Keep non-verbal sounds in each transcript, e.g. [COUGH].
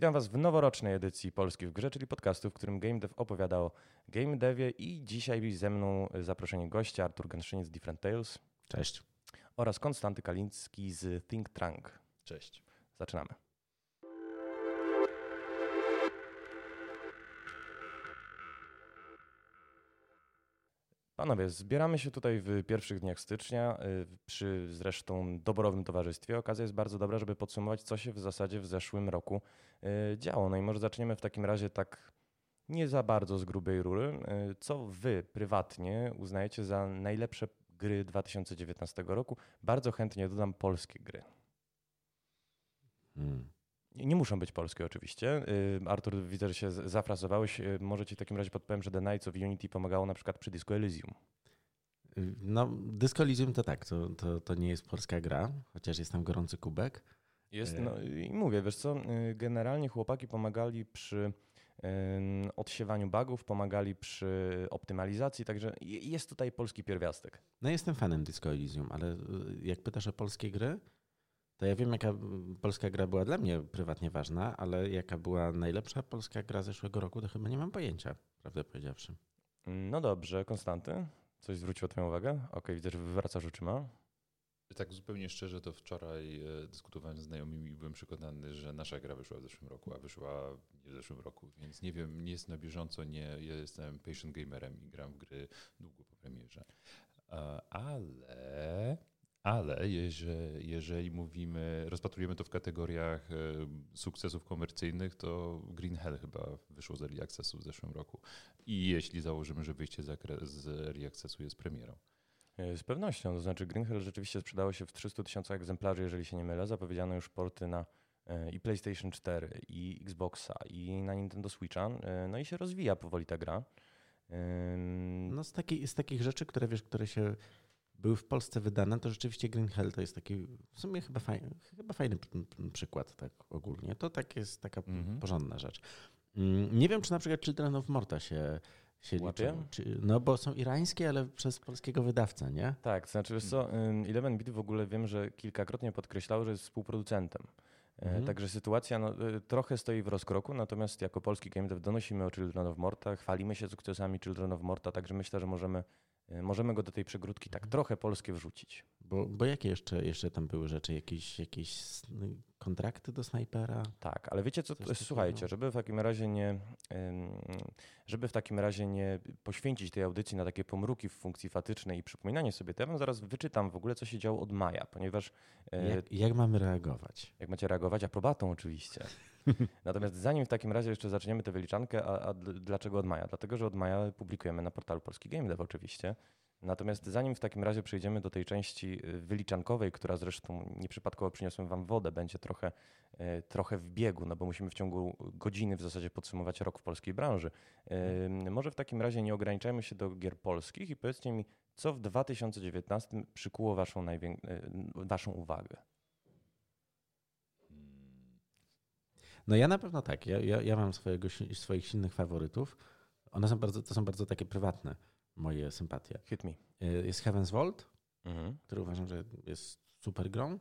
Witam Was w noworocznej edycji Polski w Grze, czyli podcastu, w którym Game Dev opowiada o Game Devie i dzisiaj ze mną zaproszenie gościa Artur Gęszyniec z Different Tales. Cześć. Oraz Konstanty Kaliński z Think Tank. Cześć. Zaczynamy. Panowie, zbieramy się tutaj w pierwszych dniach stycznia y, przy zresztą doborowym towarzystwie. Okazja jest bardzo dobra, żeby podsumować, co się w zasadzie w zeszłym roku y, działo. No i może zaczniemy w takim razie tak nie za bardzo z grubej rury. Y, co wy prywatnie uznajecie za najlepsze gry 2019 roku? Bardzo chętnie dodam polskie gry. Hmm. Nie muszą być polskie oczywiście. Y, Artur, widzę, że się zafrasowałeś. Y, może ci w takim razie podpowiem, że The Knights of Unity pomagało na przykład przy Disco Elysium. Y, no, Disco Elysium to tak, to, to, to nie jest polska gra, chociaż jest tam gorący kubek. Jest, no i mówię, wiesz co, generalnie chłopaki pomagali przy odsiewaniu bugów, pomagali przy optymalizacji, także jest tutaj polski pierwiastek. No jestem fanem Disco Elysium, ale jak pytasz o polskie gry, to ja wiem, jaka polska gra była dla mnie prywatnie ważna, ale jaka była najlepsza polska gra zeszłego roku, to chyba nie mam pojęcia, prawdę powiedziawszy. No dobrze, Konstanty, coś zwróciło Twoją uwagę? Okej, okay, widzę, że wywracasz oczyma. Tak zupełnie szczerze, to wczoraj e, dyskutowałem z znajomymi i byłem przekonany, że nasza gra wyszła w zeszłym roku, a wyszła nie w zeszłym roku, więc nie wiem, nie jest na bieżąco, nie ja jestem patient gamerem i gram w gry długo po premierze. E, ale ale jeżeli, jeżeli mówimy, rozpatrujemy to w kategoriach e, sukcesów komercyjnych, to Green Hell chyba wyszło z Early Accessu w zeszłym roku. I jeśli założymy, że wyjście z Early Accessu jest premierą. E, z pewnością, to znaczy Green Hell rzeczywiście sprzedało się w 300 tysiącach egzemplarzy, jeżeli się nie mylę. Zapowiedziano już porty na e, i PlayStation 4, i Xboxa, i na Nintendo Switcha. No i się rozwija powoli ta gra. No z, taki, z takich rzeczy, które wiesz, które się były w Polsce wydane, to rzeczywiście Green Hell to jest taki w sumie chyba fajny, chyba fajny przykład tak ogólnie. To tak jest taka mhm. porządna rzecz. Mm, nie wiem, czy na przykład Children of Morta się, się liczy. No bo są irańskie, ale przez polskiego wydawcę, nie? Tak, to znaczy wiesz co, Eleven Bit w ogóle wiem, że kilkakrotnie podkreślał, że jest współproducentem. E, mhm. Także sytuacja no, e, trochę stoi w rozkroku, natomiast jako polski game dev donosimy o Children of Morta, chwalimy się sukcesami Children of Morta, także myślę, że możemy możemy go do tej przegródki tak trochę polskie wrzucić. Bo, bo jakie jeszcze, jeszcze tam były rzeczy? Jakieś, jakieś kontrakty do snajpera? Tak, ale wiecie co, Coś słuchajcie, żeby w takim razie nie żeby w takim razie nie poświęcić tej audycji na takie pomruki w funkcji fatycznej i przypominanie sobie, to ja wam zaraz wyczytam w ogóle, co się działo od maja, ponieważ... E, jak, jak mamy reagować? Jak macie reagować? Aprobatą oczywiście. [LAUGHS] Natomiast zanim w takim razie jeszcze zaczniemy tę wyliczankę, a, a dlaczego od maja? Dlatego, że od maja publikujemy na portalu Polski Game Dev oczywiście. Natomiast zanim w takim razie przejdziemy do tej części y, wyliczankowej, która zresztą nieprzypadkowo przyniosłem Wam wodę, będzie trochę, y, trochę w biegu, no bo musimy w ciągu godziny w zasadzie podsumować rok w polskiej branży. Y, może w takim razie nie ograniczajmy się do gier polskich i powiedzcie mi, co w 2019 przykuło Waszą, waszą uwagę? No ja na pewno tak. Ja, ja, ja mam swojego, swoich silnych faworytów. One są bardzo, to są bardzo takie prywatne moje sympatie. Hit me. E, jest Heaven's Vault, mhm. który uważam, że jest super grą.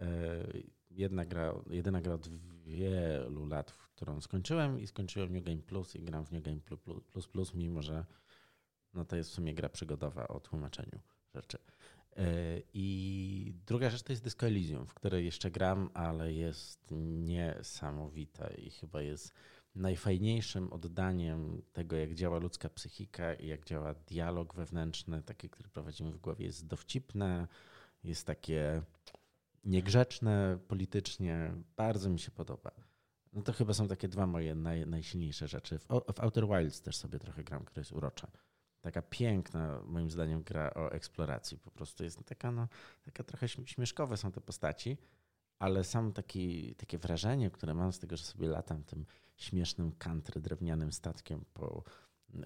E, jedna gra, jedyna gra od wielu lat, w którą skończyłem i skończyłem New Game Plus i gram w New Game Plus, plus, plus mimo że no to jest w sumie gra przygodowa o tłumaczeniu rzeczy. E, I druga rzecz to jest Disco Elysium, w której jeszcze gram, ale jest niesamowita i chyba jest najfajniejszym oddaniem tego, jak działa ludzka psychika i jak działa dialog wewnętrzny, taki, który prowadzimy w głowie, jest dowcipne, jest takie niegrzeczne politycznie. Bardzo mi się podoba. No to chyba są takie dwa moje naj, najsilniejsze rzeczy. W, w Outer Wilds też sobie trochę gram, która jest urocza taka piękna, moim zdaniem, gra o eksploracji. Po prostu jest taka, no, taka trochę śmieszkowe są te postaci, ale sam taki, takie wrażenie, które mam z tego, że sobie latam tym śmiesznym country drewnianym statkiem po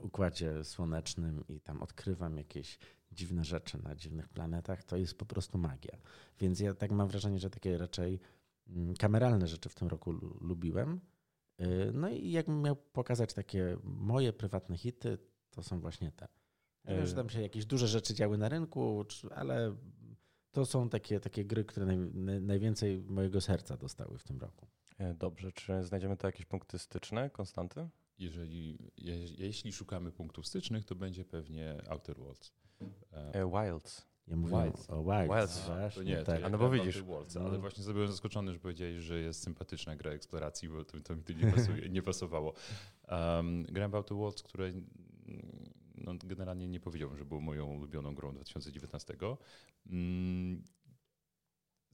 układzie słonecznym i tam odkrywam jakieś dziwne rzeczy na dziwnych planetach, to jest po prostu magia. Więc ja tak mam wrażenie, że takie raczej mm, kameralne rzeczy w tym roku lubiłem. Y, no i jakbym miał pokazać takie moje prywatne hity, to są właśnie te. Ja wiem, że tam się jakieś duże rzeczy działy na rynku, ale to są takie, takie gry, które naj, najwięcej mojego serca dostały w tym roku. E, dobrze, czy znajdziemy tu jakieś punkty styczne, konstanty? Jeżeli, je, jeśli szukamy punktów stycznych, to będzie pewnie Outer Worlds. E, Wilds. Ja mówię Wilds. o Wilds. Wilds. Wiesz, To nie, to tak. ja A no bo widzisz. Outer Worlds, No. ale właśnie byłem zaskoczony, że powiedziałeś, że jest sympatyczna gra eksploracji, bo to, to mi to nie, pasuje, nie pasowało. Um, grałem w Outer Worlds, które no, generalnie nie powiedziałbym, że było moją ulubioną grą 2019. Mm,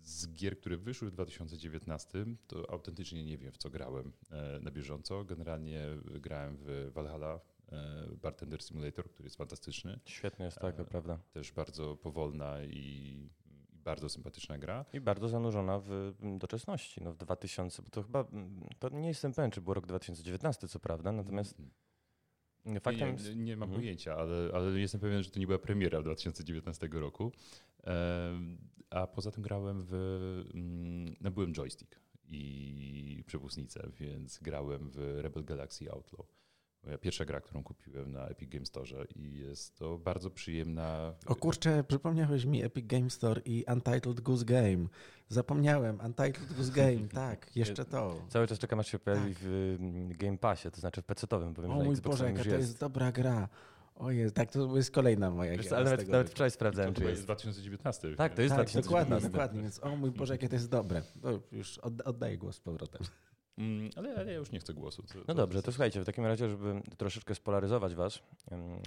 z gier, które wyszły w 2019, to autentycznie nie wiem, w co grałem e, na bieżąco. Generalnie grałem w Valhalla e, Bartender Simulator, który jest fantastyczny. Świetnie jest, tak, to E, prawda. Też bardzo powolna i, i bardzo sympatyczna gra. I bardzo zanurzona w mm, doczesności, no w 2000, bo to chyba, mm, to nie jestem pewien, czy był rok 2019, co prawda, natomiast Nie, faktem nie, nie, nie mam Mhm. pojęcia, ale, ale jestem pewien, że to nie była premiera 2019 roku. A poza tym grałem w. mm, Nabyłem joystick i przepustnicę, więc grałem w Rebel Galaxy Outlaw. Moja pierwsza gra, którą kupiłem na Epic Game Store i jest to bardzo przyjemna. O kurczę, przypomniałeś mi Epic Game Store i Untitled Goose Game. Zapomniałem, Untitled Goose Game, [LAUGHS] tak, jeszcze to. cały czas czekam, aż się pojawi Tak. w Game Passie, to znaczy w PC-owym, bo wiem, O że na mój Boże, jaka to jest dobra gra. Ojej, tak, to jest kolejna moja Wiesz ale nawet, nawet wczoraj To sprawdzałem, czy chyba jest. jest 2019. Tak, to jest Tak, 2019. dokładnie, dokładnie, więc o mój Boże, jakie to jest dobre. To już odda- oddaję głos z powrotem. Mm, Ale, ale ja już nie chcę głosu. To, No dobrze, to słuchajcie, w takim razie, żeby troszeczkę spolaryzować was,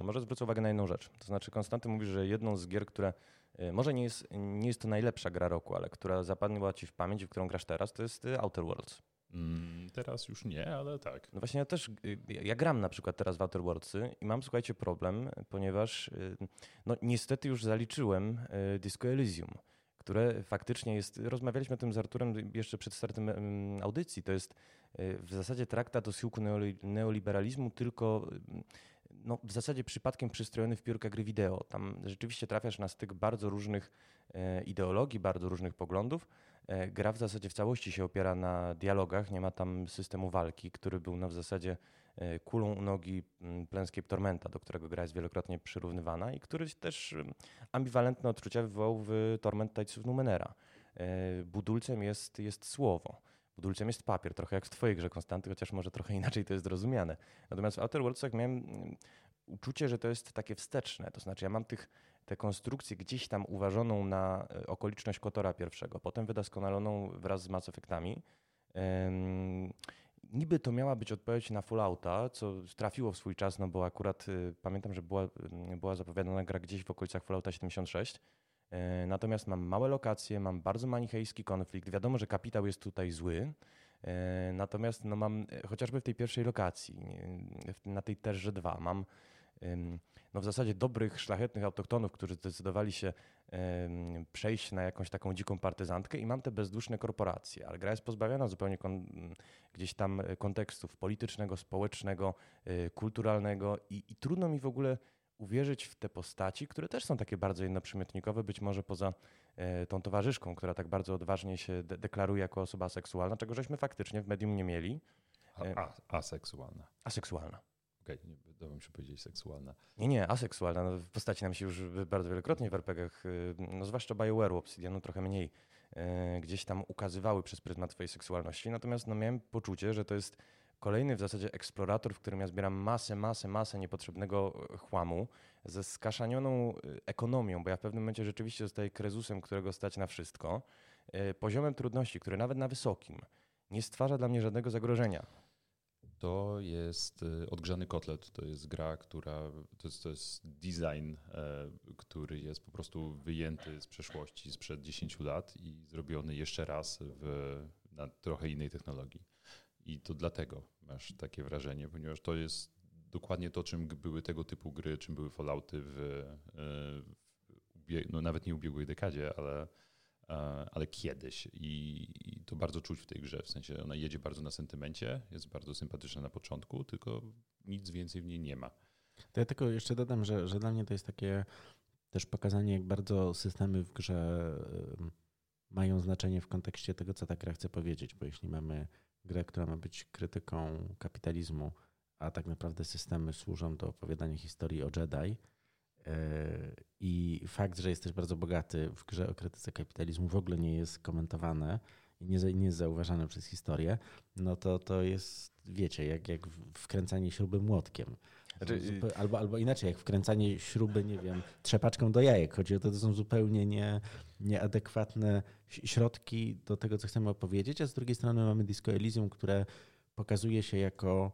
może zwrócę uwagę na jedną rzecz. To znaczy Konstanty mówi, że jedną z gier, które y, może nie jest, nie jest to najlepsza gra roku, ale która zapadła ci w pamięć, w którą grasz teraz, to jest y, Outer Worlds. Mm, Teraz już nie, ale tak. No właśnie ja też, y, ja gram na przykład teraz w Outer Worldsy i mam, słuchajcie, problem, ponieważ y, no niestety już zaliczyłem y, Disco Elysium, które faktycznie jest, rozmawialiśmy o tym z Arturem jeszcze przed startem audycji, to jest w zasadzie traktat o neoli- neoliberalizmu, tylko no, w zasadzie przypadkiem przystrojony w piórka gry wideo. Tam rzeczywiście trafiasz na styk bardzo różnych ideologii, bardzo różnych poglądów. E, Gra w zasadzie w całości się opiera na dialogach, nie ma tam systemu walki, który był no, w zasadzie e, kulą u nogi mm, Planescape Tormenta, do którego gra jest wielokrotnie przyrównywana i który też mm, ambiwalentne odczucia wywołał w Torment of Numenera. E, Budulcem jest, jest słowo. Budulcem jest papier, trochę jak w twojej grze Konstanty, chociaż może trochę [LAUGHS] inaczej to jest zrozumiane. Natomiast w Outer Worldsach miałem mm, uczucie, że to jest takie wsteczne. To znaczy ja mam tych, tę konstrukcję gdzieś tam uważoną na e, okoliczność Kotora pierwszego, potem wydoskonaloną wraz z Mass Effectami. Niby to miała być odpowiedź na Fallouta, co trafiło w swój czas, no bo akurat y, pamiętam, że była, była zapowiadana gra gdzieś w okolicach Fallouta 76. Y, Natomiast mam małe lokacje, mam bardzo manichejski konflikt. Wiadomo, że kapitał jest tutaj zły. y, Natomiast no mam chociażby w tej pierwszej lokacji, na tej Terze 2, mam no w zasadzie dobrych, szlachetnych autochtonów, którzy zdecydowali się przejść na jakąś taką dziką partyzantkę i mam te bezduszne korporacje, ale gra jest pozbawiona zupełnie gdzieś tam e, kontekstów politycznego, społecznego, y, kulturalnego i, i trudno mi w ogóle uwierzyć w te postaci, które też są takie bardzo jednoprzymiotnikowe, być może poza e, tą towarzyszką, która tak bardzo odważnie się de- deklaruje jako osoba seksualna, czego żeśmy faktycznie w medium nie mieli, A, a, aseksualna. aseksualna. Okej, nie udało się powiedzieć seksualna. Nie, nie, aseksualna. No, w postaci nam się już bardzo wielokrotnie w RPGach, y, no zwłaszcza BioWare'u, Obsidianu trochę mniej, y, gdzieś tam ukazywały przez pryzmat swojej seksualności. Natomiast no, miałem poczucie, że to jest kolejny w zasadzie eksplorator, w którym ja zbieram masę, masę, masę niepotrzebnego e, chłamu ze skaszanioną y, ekonomią, bo ja w pewnym momencie rzeczywiście zostaję krezusem, którego stać na wszystko, y, poziomem trudności, który nawet na wysokim nie stwarza dla mnie żadnego zagrożenia. To jest y, Odgrzany Kotlet. To jest gra, która. To jest, to jest design, e, który jest po prostu wyjęty z przeszłości sprzed 10 lat i zrobiony jeszcze raz w, na trochę innej technologii. I to dlatego masz takie wrażenie, ponieważ to jest dokładnie to, czym były tego typu gry, czym były Fallouty w, e, w no nawet nie ubiegłej dekadzie, ale, ale kiedyś. I, to bardzo czuć w tej grze. W sensie ona jedzie bardzo na sentymencie, jest bardzo sympatyczna na początku, tylko nic więcej w niej nie ma. To ja tylko jeszcze dodam, że, że dla mnie to jest takie też pokazanie, jak bardzo systemy w grze mają znaczenie w kontekście tego, co ta gra chce powiedzieć, bo jeśli mamy grę, która ma być krytyką kapitalizmu, a tak naprawdę systemy służą do opowiadania historii o Jedi, i fakt, że jest też bardzo bogaty w grze o krytyce kapitalizmu w ogóle nie jest komentowane i nie, nie jest zauważane przez historię, no to to jest, wiecie, jak, jak wkręcanie śruby młotkiem. Znaczy, albo, albo inaczej, jak wkręcanie śruby, nie wiem, trzepaczką do jajek. Chodzi o to, to są zupełnie nie, nieadekwatne środki do tego, co chcemy opowiedzieć, a z drugiej strony mamy Disco Elysium, które pokazuje się jako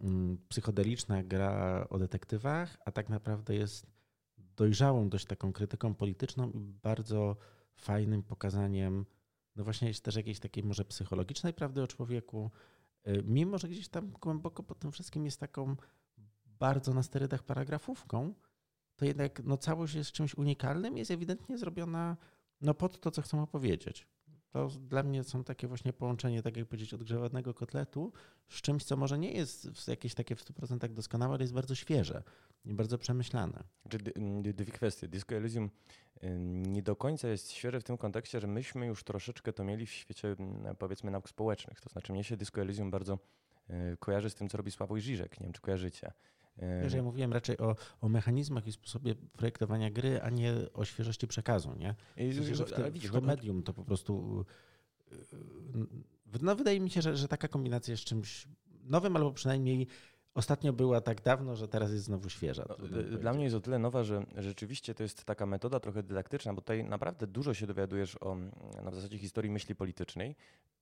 mm, psychodeliczna gra o detektywach, a tak naprawdę jest dojrzałą dość taką krytyką polityczną i bardzo fajnym pokazaniem, no właśnie jest też jakiejś takiej może psychologicznej prawdy o człowieku, y, mimo że gdzieś tam głęboko pod tym wszystkim jest taką bardzo na sterydach paragrafówką, to jednak no, całość jest czymś unikalnym, jest ewidentnie zrobiona no, pod to, co chcą opowiedzieć. To dla mnie są takie właśnie połączenie, tak jak powiedzieć, odgrzewanego kotletu z czymś, co może nie jest jakieś takie w 100% doskonałe, ale jest bardzo świeże i bardzo przemyślane. Dwie kwestie. Disco Elysium nie do końca jest świeże w tym kontekście, że myśmy już troszeczkę to mieli w świecie powiedzmy nauk społecznych. To znaczy mnie się Disco Elysium bardzo y, kojarzy z tym, co robi Sławoj Żyżek. Nie wiem, czy kojarzycie. Wiesz, ja mówiłem raczej o, o mechanizmach i sposobie projektowania gry, a nie o świeżości przekazu, nie? W sensie, że w, te, w to medium to po prostu... Y, no, wydaje mi się, że, że taka kombinacja jest czymś nowym, albo przynajmniej ostatnio była tak dawno, że teraz jest znowu świeża. No, y, dla mnie jest o tyle nowa, że rzeczywiście to jest taka metoda trochę dydaktyczna, bo tutaj naprawdę dużo się dowiadujesz o no w zasadzie historii myśli politycznej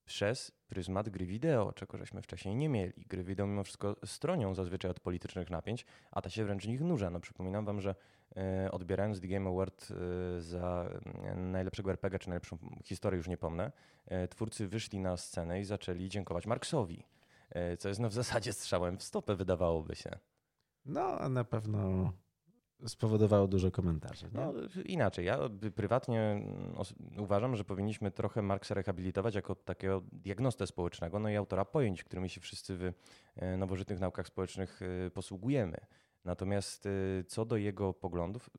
przez pryzmat gry wideo, czego żeśmy wcześniej nie mieli. Gry wideo mimo wszystko stronią zazwyczaj od politycznych napięć, a ta się wręcz nich nurza. No, przypominam wam, że e, odbierając The Game Award e, za e, najlepszego RPG czy najlepszą historię, już nie pomnę, twórcy wyszli na scenę i zaczęli dziękować Marksowi, co jest no w zasadzie strzałem w stopę, wydawałoby się. No, a na pewno spowodowało dużo komentarzy. Nie? No, inaczej. Ja prywatnie mm, uważam, że powinniśmy trochę Marksa rehabilitować jako takiego diagnostę społecznego, no i autora pojęć, którymi się wszyscy w e, nowożytnych naukach społecznych e, posługujemy. Natomiast e, co do jego poglądów,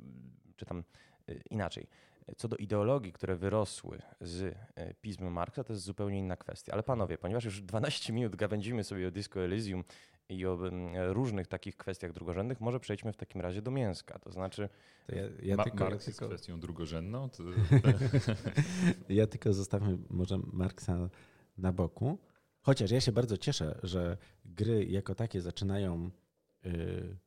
czy tam inaczej, co do ideologii, które wyrosły z pism Marksa, to jest zupełnie inna kwestia. Ale panowie, ponieważ już 12 [LAUGHS] minut gawędzimy sobie o Disco Elysium i o różnych takich kwestiach drugorzędnych, może przejdźmy w takim razie do mięska. To znaczy. To ja, ja Ma, tylko, Marks tylko... jest kwestią drugorzędną? To... [LAUGHS] ja tylko zostawmy może Marksa na boku. Chociaż ja się bardzo cieszę, że gry jako takie zaczynają yy,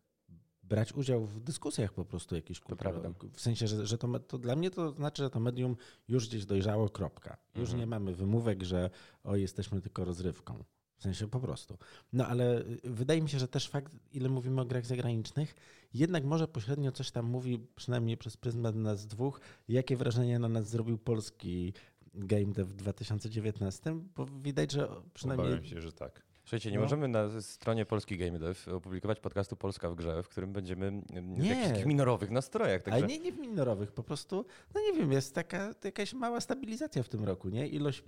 brać udział w dyskusjach po prostu jakichś kulturowych. W sensie, że, że to, to, dla mnie to znaczy, że to medium już gdzieś dojrzało, kropka. Już mhm. nie mamy wymówek, że o, jesteśmy tylko rozrywką. W sensie po prostu. No ale y, wydaje mi się, że też fakt, ile mówimy o grach zagranicznych, jednak może pośrednio coś tam mówi, przynajmniej przez pryzmat nas dwóch, jakie wrażenie na nas zrobił polski game dev w 2019, bo widać, że przynajmniej... Obawiam się, że tak. Słuchajcie, nie no. możemy na stronie Polski Game Dev opublikować podcastu Polska w grze, w którym będziemy mm, nie. w jakichś minorowych nastrojach. Także... Ale nie, nie w minorowych, po prostu, no nie wiem, jest taka jakaś mała stabilizacja w tym roku, nie? Ilość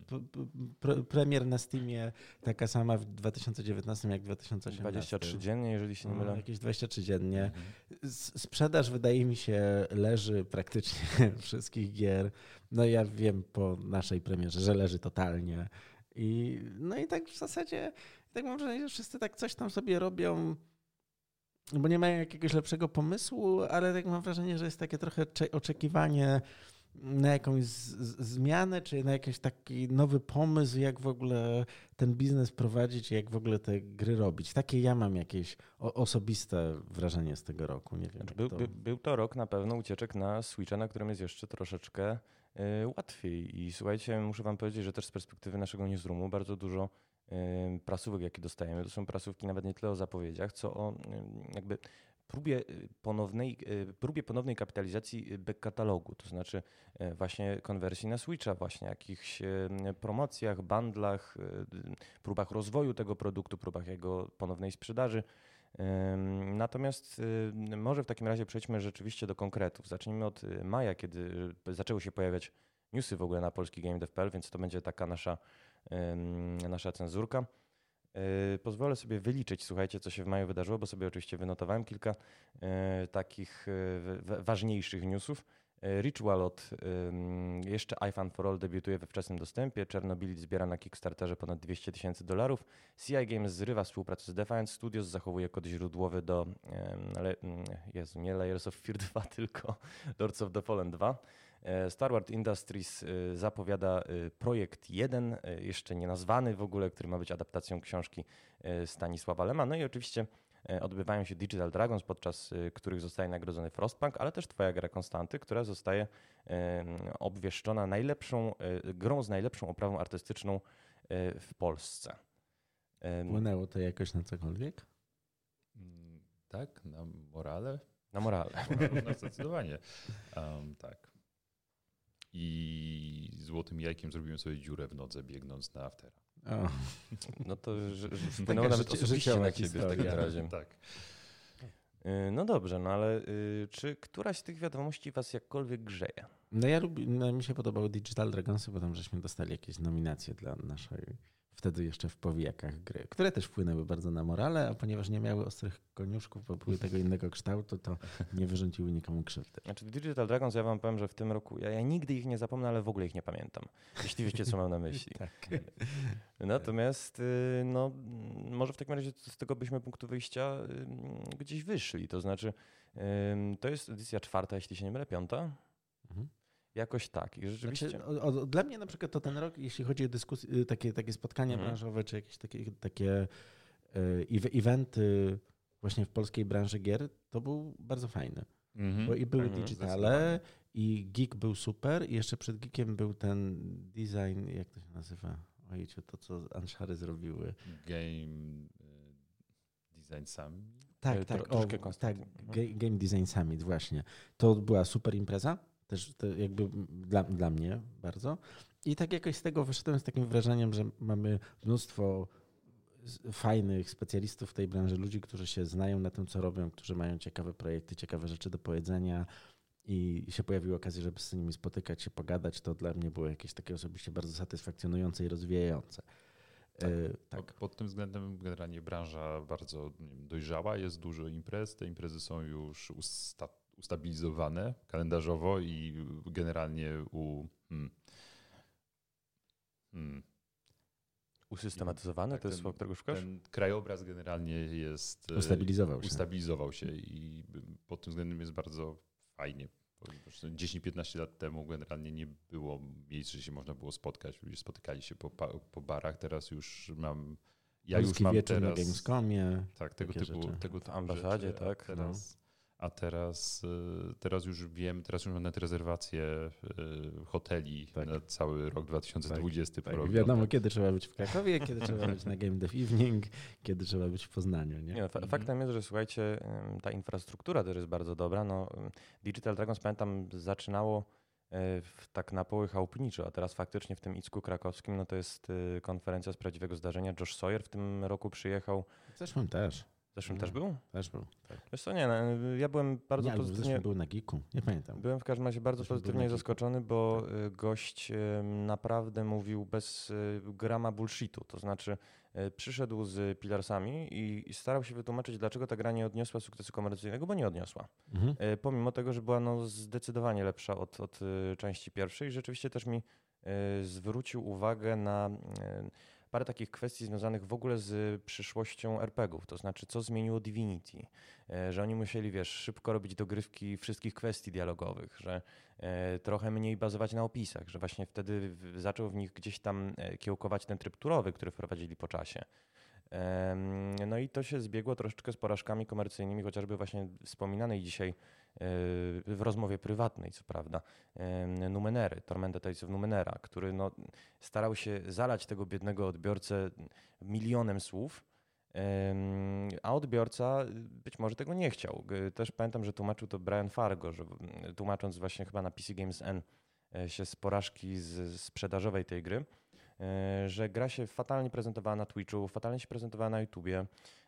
premier na Steamie taka sama w 2019 jak w 2018. 23 dziennie, jeżeli się nie no, mylę. No, jakieś 23 dziennie. Mhm. Sprzedaż wydaje mi się leży praktycznie [LAUGHS] wszystkich gier. No ja wiem po naszej premierze, że leży totalnie. I, no i tak w zasadzie tak mam wrażenie, że wszyscy tak coś tam sobie robią, bo nie mają jakiegoś lepszego pomysłu, ale tak mam wrażenie, że jest takie trochę oczekiwanie na jakąś zmianę, czy na jakiś taki nowy pomysł, jak w ogóle ten biznes prowadzić, jak w ogóle te gry robić. Takie ja mam jakieś osobiste wrażenie z tego roku. Nie wiem. Był to... By, był to rok na pewno ucieczek na Switcha, na którym jest jeszcze troszeczkę y, łatwiej. I słuchajcie, muszę wam powiedzieć, że też z perspektywy naszego newsroomu bardzo dużo prasówek, jakie dostajemy, to są prasówki nawet nie tyle o zapowiedziach, co o jakby próbie y, ponownej, y, próbie ponownej kapitalizacji back katalogu, to znaczy y, właśnie konwersji na Switcha, właśnie jakichś promocjach, bandlach, próbach rozwoju tego produktu, próbach jego ponownej sprzedaży. Natomiast może w takim razie przejdźmy rzeczywiście do konkretów. Zacznijmy od maja, kiedy zaczęły się pojawiać newsy w ogóle na polski GameDev.pl, więc to będzie taka nasza nasza cenzurka. E, pozwolę sobie wyliczyć, słuchajcie, co się w maju wydarzyło, bo sobie oczywiście wynotowałem kilka e, takich e, ważniejszych newsów. Ritual od jeszcze iFan for All debiutuje we wczesnym dostępie. Czernobylit zbiera na Kickstarterze ponad 200 tysięcy dolarów. CI Games zrywa współpracę z Defiant Studios, zachowuje kod źródłowy do Jezu, nie Layers of Fear 2, [LAUGHS] tylko Lords of the Fallen 2. Star Wars Industries zapowiada projekt 1, jeszcze nie nazwany w ogóle, który ma być adaptacją książki Stanisława Lema. No i oczywiście odbywają się Digital Dragons, podczas których zostaje nagrodzony Frostpunk, ale też twoja gra Konstanty, która zostaje obwieszczona najlepszą grą z najlepszą oprawą artystyczną w Polsce. Wpłynęło to jakoś na cokolwiek? Mm, tak, na morale. Na morale. No, zdecydowanie. Um, tak. I złotym jajkiem zrobiłem sobie dziurę w nodze biegnąc na aftera. Oh. No to wpłynęło nawet życie, osobiście na ciebie w takim razie. Tak. Y, no dobrze, no ale y, czy któraś z tych wiadomości was jakkolwiek grzeje? No ja lubię, no mi się podobały Digital Dragonsy, bo tam żeśmy dostali jakieś nominacje dla naszej wtedy jeszcze w powijakach gry, które też wpłynęły bardzo na morale, a ponieważ nie miały ostrych koniuszków, bo były tego innego kształtu, to nie wyrządziły nikomu krzywdy. Znaczy Digital Dragons, ja wam powiem, że w tym roku, ja, ja nigdy ich nie zapomnę, ale w ogóle ich nie pamiętam, jeśli wiecie, co mam na myśli. [LAUGHS] tak. Natomiast, y, no, może w takim razie z tego byśmy punktu wyjścia gdzieś wyszli, to znaczy to jest edycja czwarta, jeśli się nie mylę, piąta? Mhm. Jakoś tak. I rzeczywiście... Znaczy, o, o, dla mnie na przykład to ten rok, jeśli chodzi o dyskusje, y, takie, takie spotkania mhm. branżowe, czy jakieś takie, takie y, eventy właśnie w polskiej branży gier, to był bardzo fajny. Mhm. Bo i były mhm, digitale, i geek był super, i jeszcze przed geekiem był ten design, jak to się nazywa? Ojciec, to co Anshary zrobiły. Game y, Design Summit? Tak, tak, o, tak, Game Design Summit, właśnie. To była super impreza. Też jakby dla, dla mnie bardzo. I tak jakoś z tego wyszedłem z takim wrażeniem, że mamy mnóstwo fajnych specjalistów w tej branży, ludzi, którzy się znają na tym, co robią, którzy mają ciekawe projekty, ciekawe rzeczy do powiedzenia i się pojawiła okazja, żeby z nimi spotykać się, pogadać, to dla mnie było jakieś takie osobiście bardzo satysfakcjonujące i rozwijające. Tak. E, tak. Pod, pod, tym względem generalnie branża bardzo dojrzała, jest dużo imprez. Te imprezy są już usta ustabilizowane kalendarzowo i generalnie u. Hmm, hmm, Usystematyzowane, tak, to jest słowo, którego szukasz? Ten krajobraz generalnie jest. E, ustabilizował się. Ustabilizował się i pod tym względem jest bardzo fajnie. 10-15 lat temu generalnie nie było miejsc, że się można było spotkać. Ludzie spotykali się po, po barach. Teraz już mam. Ja Polski już mam teraz. na Gamescomie. Tak, tego typu. Tego w ambasadzie, rzeczy, tak. Teraz, no a teraz, y, teraz już wiem, teraz już mam nawet rezerwacje y, hoteli tak. na cały rok 2020. Tak, tak. Wiadomo, kiedy trzeba być w Krakowie, kiedy trzeba być na Game Dev Evening, kiedy trzeba być w Poznaniu. Nie? nie. Faktem jest, że słuchajcie, ta infrastruktura też jest bardzo dobra. No, Digital Dragons, pamiętam, zaczynało e, tak na poły chałupniczo, a teraz faktycznie w tym Icku krakowskim no to jest y, konferencja z prawdziwego zdarzenia. Josh Sawyer w tym roku przyjechał. W zeszłym też zeszłym no, też był? Też był. Tak. Wiesz co, nie, no, ja byłem bardzo nie, pozytywnie... był na Geeku, nie pamiętam. Byłem w każdym razie bardzo pozytywnie zaskoczony, bo tak. Y, gość y, naprawdę mówił bez y, grama bullshitu, to znaczy przyszedł z Pilarsami i starał się wytłumaczyć, dlaczego ta gra nie odniosła sukcesu komercyjnego, bo nie odniosła. Mhm. Pomimo tego, że była no zdecydowanie lepsza od, od części pierwszej. Rzeczywiście też mi zwrócił uwagę na parę takich kwestii związanych w ogóle z przyszłością RPGów, to znaczy co zmieniło Divinity, e, że oni musieli, wiesz, szybko robić dogrywki wszystkich kwestii dialogowych, że e, trochę mniej bazować na opisach, że właśnie wtedy zaczął w nich gdzieś tam e, kiełkować ten tryb turowy, który wprowadzili po czasie. No i to się zbiegło troszeczkę z porażkami komercyjnymi, chociażby właśnie wspominanej dzisiaj w rozmowie prywatnej, co prawda, Numenery, Tormenta of Numenera, który no, starał się zalać tego biednego odbiorcę milionem słów, a odbiorca być może tego nie chciał. Też pamiętam, że tłumaczył to Brian Fargo, że tłumacząc właśnie chyba na PC Games N e, się z porażki z sprzedażowej tej gry, e, że gra się fatalnie prezentowała na Twitchu, fatalnie się prezentowała na YouTubie, E,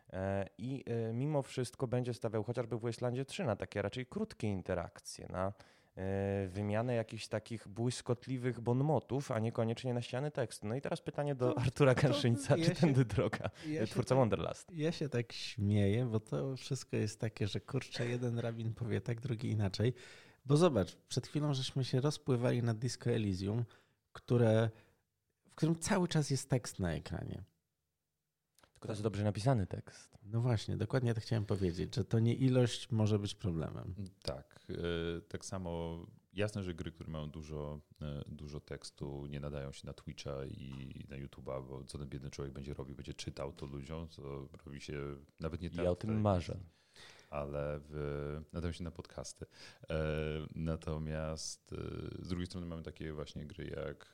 i e, mimo wszystko będzie stawiał chociażby w Wastelandzie 3 na takie raczej krótkie interakcje, na e, wymianę jakichś takich błyskotliwych bonmotów, a niekoniecznie na ściany tekstu. No i teraz pytanie do to, Artura Kanszyńca, ja czy się, tędy droga, ja twórca tak, Wonderlast. Ja się tak śmieję, bo to wszystko jest takie, że kurczę, jeden rabin powie tak, drugi inaczej. Bo zobacz, przed chwilą żeśmy się rozpływali na Disco Elysium, które, w którym cały czas jest tekst na ekranie. Tylko to jest dobrze napisany tekst. No właśnie, dokładnie to chciałem powiedzieć, że to nie ilość może być problemem. Tak. e, Tak samo jasne, że gry, które mają dużo, e, dużo tekstu, nie nadają się na Twitcha i na YouTube'a, bo co ten biedny człowiek będzie robił? Będzie czytał to ludziom, co robi się nawet nie tak. Ja o tym marzę. ale w, nadają się na podcasty. E, natomiast z drugiej strony mamy takie właśnie gry jak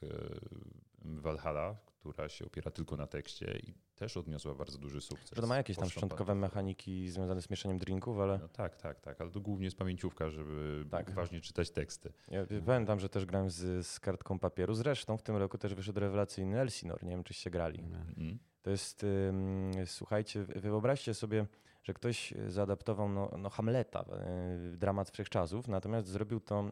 Valhalla, która się opiera tylko na tekście i też odniosła bardzo duży sukces. Że to ma jakieś tam Poszła szczątkowe bardzo- mechaniki związane z mieszaniem drinków, ale No tak, tak, tak, ale to głównie jest pamięciówka, żeby Tak. uważnie czytać teksty. ja pamiętam, że też grałem z, z kartką papieru. Zresztą w tym roku też wyszedł rewelacyjny Elsinore. Nie wiem, czyście grali. Mhm. To jest, słuchajcie, wy- wyobraźcie sobie, że ktoś zaadaptował no, no Hamleta, y, dramat wszechczasów, natomiast zrobił to...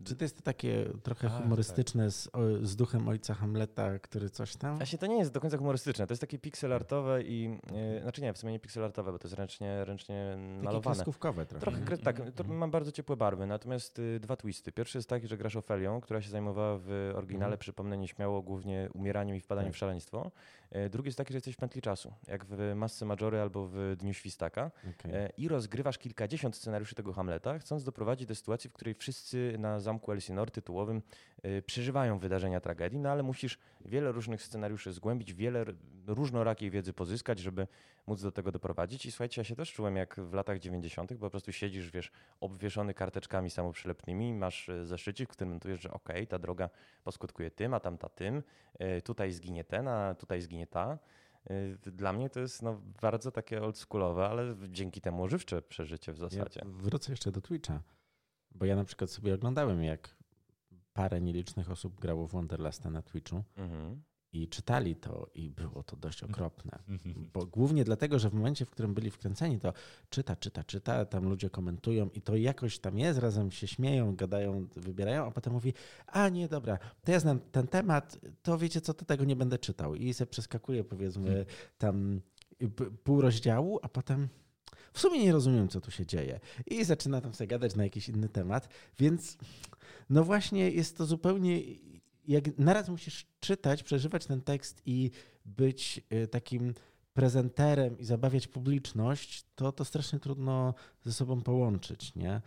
y, Czy to jest takie trochę Tak, humorystyczne z, o, z duchem ojca Hamleta, który coś tam? Właśnie to nie jest do końca humorystyczne, to jest takie pixelartowe i... y, Znaczy nie, w sumie nie pixelartowe, bo to jest ręcznie, ręcznie Takie malowane. kreskówkowe trochę. Trochę, kre- tak, to Mhm. ma bardzo ciepłe barwy, natomiast y, dwa twisty. Pierwszy jest taki, że grasz Ofelią, która się zajmowała w oryginale, Mhm. przypomnę nieśmiało, głównie umieraniem i wpadaniem Tak. w szaleństwo. E, Drugi jest taki, że jesteś w pętli czasu, jak w Masce Majory albo w Dniu Świstaka Okej. e, i rozgrywasz kilkadziesiąt scenariuszy tego Hamleta, chcąc doprowadzić do sytuacji, w której wszyscy na zamku Elsinore tytułowym e, przeżywają wydarzenia tragedii, no ale musisz wiele różnych scenariuszy zgłębić, wiele różnorakiej wiedzy pozyskać, żeby móc do tego doprowadzić. I słuchajcie, ja się też czułem jak w latach 90., bo po prostu siedzisz, wiesz, obwieszony karteczkami samoprzylepnymi, masz e, zeszycik, w którym notujesz, że okej, ta droga poskutkuje tym, a tamta tym, e, tutaj zginie ten, a tutaj zginie ta. E, Dla mnie to jest no, bardzo takie oldschoolowe, ale dzięki temu żywcze przeżycie w zasadzie. Ja wrócę jeszcze do Twitcha, bo ja na przykład sobie oglądałem, jak parę nielicznych osób grało w Wonderlasta na Twitchu Mhm. i czytali to i było to dość okropne. [LAUGHS] Mhm. Bo głównie dlatego, że w momencie, w którym byli wkręceni, to czyta, czyta, czyta, tam ludzie komentują i to jakoś tam jest, razem się śmieją, gadają, wybierają, a potem mówi, a nie, dobra, to ja znam ten temat, to wiecie co, to tego nie będę czytał. I se przeskakuje powiedzmy tam p- pół rozdziału, a potem w sumie nie rozumiem, co tu się dzieje. I zaczyna tam sobie gadać na jakiś inny temat, więc no właśnie jest to zupełnie, jak naraz musisz czytać, przeżywać ten tekst i być y, takim prezenterem i zabawiać publiczność, to to strasznie trudno ze sobą połączyć, nie?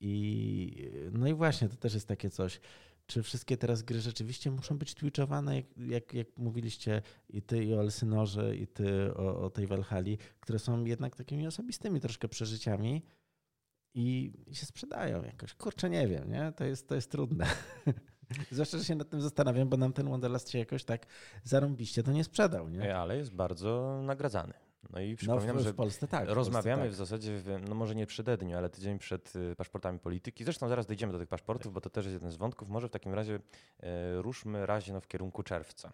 I no i właśnie, to też jest takie coś, czy wszystkie teraz gry rzeczywiście muszą być twitchowane, jak, jak, jak mówiliście i ty i o Elsynorze, i ty o, o tej Valhalla, które są jednak takimi osobistymi troszkę przeżyciami i, się sprzedają jakoś. Kurczę, nie wiem, nie? To jest, to jest trudne. [LAUGHS] Zwłaszcza, że się nad tym zastanawiam, bo nam ten Wanderlust się jakoś tak zarąbiście to nie sprzedał, nie? E, Ale jest bardzo nagradzany. No i No w, przypominam, w że Polsce tak. w rozmawiamy w Polsce zasadzie, w, no może nie przededniu, ale tydzień przed y, paszportami polityki. Zresztą zaraz dojdziemy do tych paszportów, bo to też jest jeden z wątków. Może w takim razie e, ruszmy razie no, w kierunku czerwca.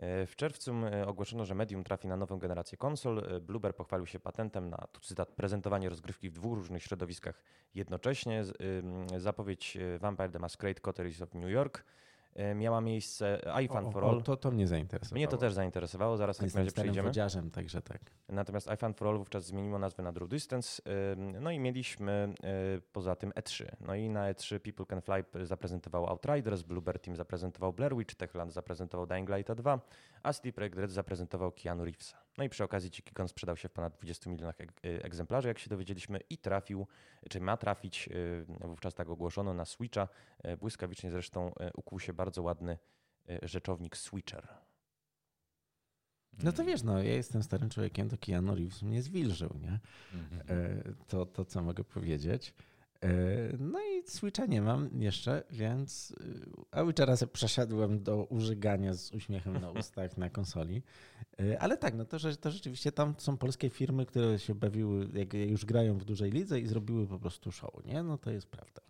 E, W czerwcu e, ogłoszono, że Medium trafi na nową generację konsol. E, Blueber pochwalił się patentem na, cytat, prezentowanie rozgrywki w dwóch różnych środowiskach jednocześnie. Zapowiedź Vampire the Masquerade Coteries of New York miała miejsce tak. iFan O, for o, All. to, to mnie zainteresowało. Mnie to też zainteresowało, zaraz w takim razie przejdziemy. wodziarzem, także tak. Natomiast iFan for All wówczas zmieniło nazwę na Draw Distance. No i mieliśmy y, poza tym E3. No i na E3 People Can Fly zaprezentował Outriders, Bluebird Team zaprezentował Blair Witch, Techland zaprezentował Dying Light 2, a CD Projekt Red zaprezentował Keanu Reevesa. No i przy okazji Dziki Gon sprzedał się w ponad 20 milionach ek- y, egzemplarzy, jak się dowiedzieliśmy, i trafił, czy ma trafić, y, wówczas tak ogłoszono, na Switcha. Błyskawicznie zresztą ukuł się bardzo ładny rzeczownik Switcher. No to wiesz, no ja jestem starym człowiekiem, to Keanu Reeves mnie zwilżył, nie? Mhm. E, To, to co mogę powiedzieć. E, No i Switcha nie mam jeszcze, więc e, a Witchera sobie przeszedłem do użygania z uśmiechem na [LAUGHS] ustach na konsoli. E, Ale tak, no to, że, to rzeczywiście tam są polskie firmy, które się bawiły, jak już grają w dużej lidze i zrobiły po prostu show, nie? No to jest prawda.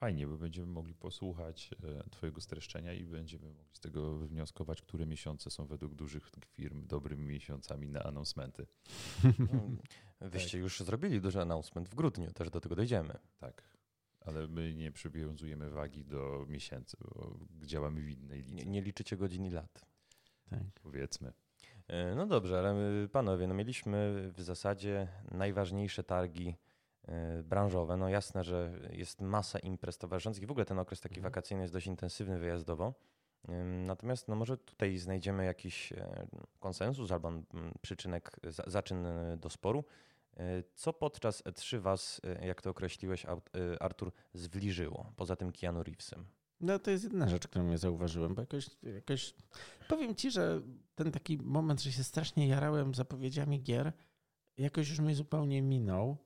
Fajnie, bo będziemy mogli posłuchać e, Twojego streszczenia i będziemy mogli z tego wywnioskować, które miesiące są według dużych firm dobrymi miesiącami na announcementy. [LAUGHS] Wyście już zrobili duży announcement w grudniu, też do tego dojdziemy. Tak. Ale my nie przywiązujemy wagi do miesięcy, bo działamy w innej Nie, lidze, nie liczycie godzin i lat. Tak. powiedzmy. E, No dobrze, ale panowie, no mieliśmy w zasadzie najważniejsze targi e, branżowe. No jasne, że jest masa imprez towarzyszących i w ogóle ten okres taki Mhm. wakacyjny jest dość intensywny wyjazdowo. Natomiast no może tutaj znajdziemy jakiś e, konsensus albo przyczynek, zaczyn e, do sporu. E, co podczas E3 was, jak to określiłeś, Artur, zbliżyło, poza tym Keanu Reevesem? No to jest jedna rzecz, którą ja zauważyłem, bo jakoś, jakoś powiem ci, że ten taki moment, że się strasznie jarałem zapowiedziami gier, jakoś już mnie zupełnie minął.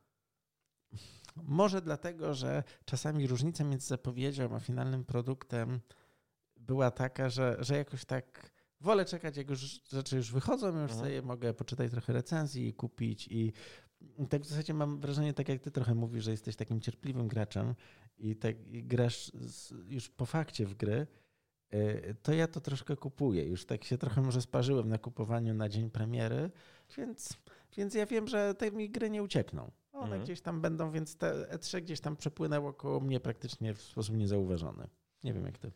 Może dlatego, że czasami różnica między zapowiedzią a finalnym produktem była taka, że, że jakoś tak wolę czekać, jak już rzeczy już wychodzą, już mhm. sobie mogę poczytać trochę recenzji i kupić i tak w zasadzie mam wrażenie, tak jak ty trochę mówisz, że jesteś takim cierpliwym graczem i tak i grasz już po fakcie w gry, y, to ja to troszkę kupuję. Już tak się trochę może sparzyłem na kupowaniu na dzień premiery, więc, więc ja wiem, że te mi gry nie uciekną. One mhm. gdzieś tam będą, więc te E3 gdzieś tam przepłynęło koło mnie praktycznie w sposób niezauważony. Nie wiem jak ty.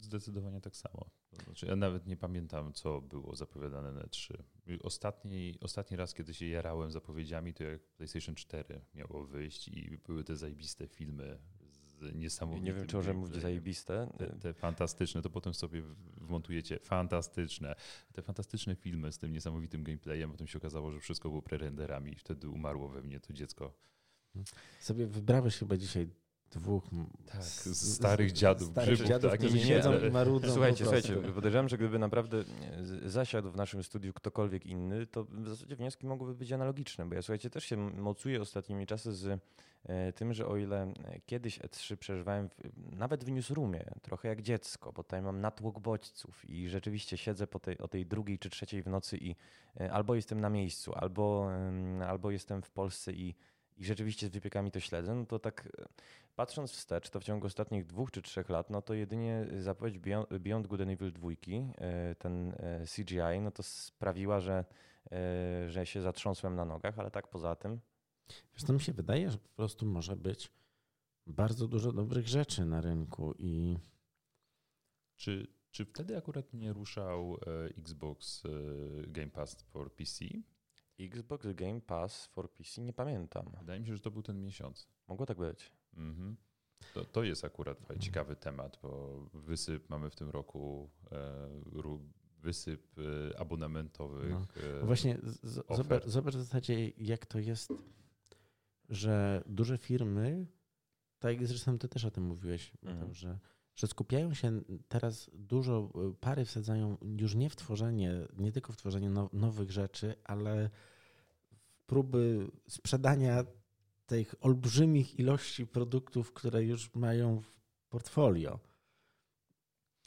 Zdecydowanie tak samo. Znaczy, ja nawet nie pamiętam, co było zapowiadane na 3. Ostatni, ostatni raz, kiedy się jarałem zapowiedziami, to jak PlayStation 4 miało wyjść i były te zajebiste filmy z niesamowitym... Nie wiem, czy może mówić zajebiste. Te, te, fantastyczne, to potem sobie wmontujecie fantastyczne. Te fantastyczne filmy z tym niesamowitym gameplayem, potem się okazało, że wszystko było prerenderami i wtedy umarło we mnie to dziecko. Sobie wybrałeś chyba dzisiaj dwóch tak, starych dziadów, starych grzybów, dziadów, tak, którzy siedzą i marudzą. Słuchajcie, słuchajcie, podejrzewam, że gdyby naprawdę zasiadł w naszym studiu ktokolwiek inny, to w zasadzie wnioski mogłyby być analogiczne, bo ja słuchajcie, też się mocuję ostatnimi czasy z e, tym, że o ile kiedyś E3 przeżywałem w, nawet w newsroomie, trochę jak dziecko, bo tutaj mam natłok bodźców i rzeczywiście siedzę po tej, o tej drugiej czy trzeciej w nocy i e, albo jestem na miejscu, albo, albo jestem w Polsce i i rzeczywiście z wypiekami to śledzę, no to tak e, patrząc wstecz, to w ciągu ostatnich dwóch czy trzech lat, no to jedynie zapowiedź Beyond, Beyond Good and Evil 2, e, ten e, CGI, no to sprawiła, że, że się zatrząsłem na nogach, ale tak poza tym. Wiesz, to mi się wydaje, że po prostu może być bardzo dużo dobrych rzeczy na rynku i... Czy, czy wtedy akurat nie ruszał Xbox Game Pass for PC? Xbox Game Pass for PC nie pamiętam. Wydaje mi się, że to był ten miesiąc. Mogło tak być. Mhm. To, to jest akurat ciekawy temat, bo wysyp mamy w tym roku e, wysyp e, abonamentowych. No. E, Właśnie z, zobacz, zobacz w zasadzie, jak to jest, że duże firmy, tak jak zresztą ty też o tym mówiłeś, mhm. że, że skupiają się teraz dużo, pary wsadzają już nie w tworzenie, nie tylko w tworzenie nowych rzeczy, ale w próby sprzedania tych olbrzymich ilości produktów, które już mają w portfolio.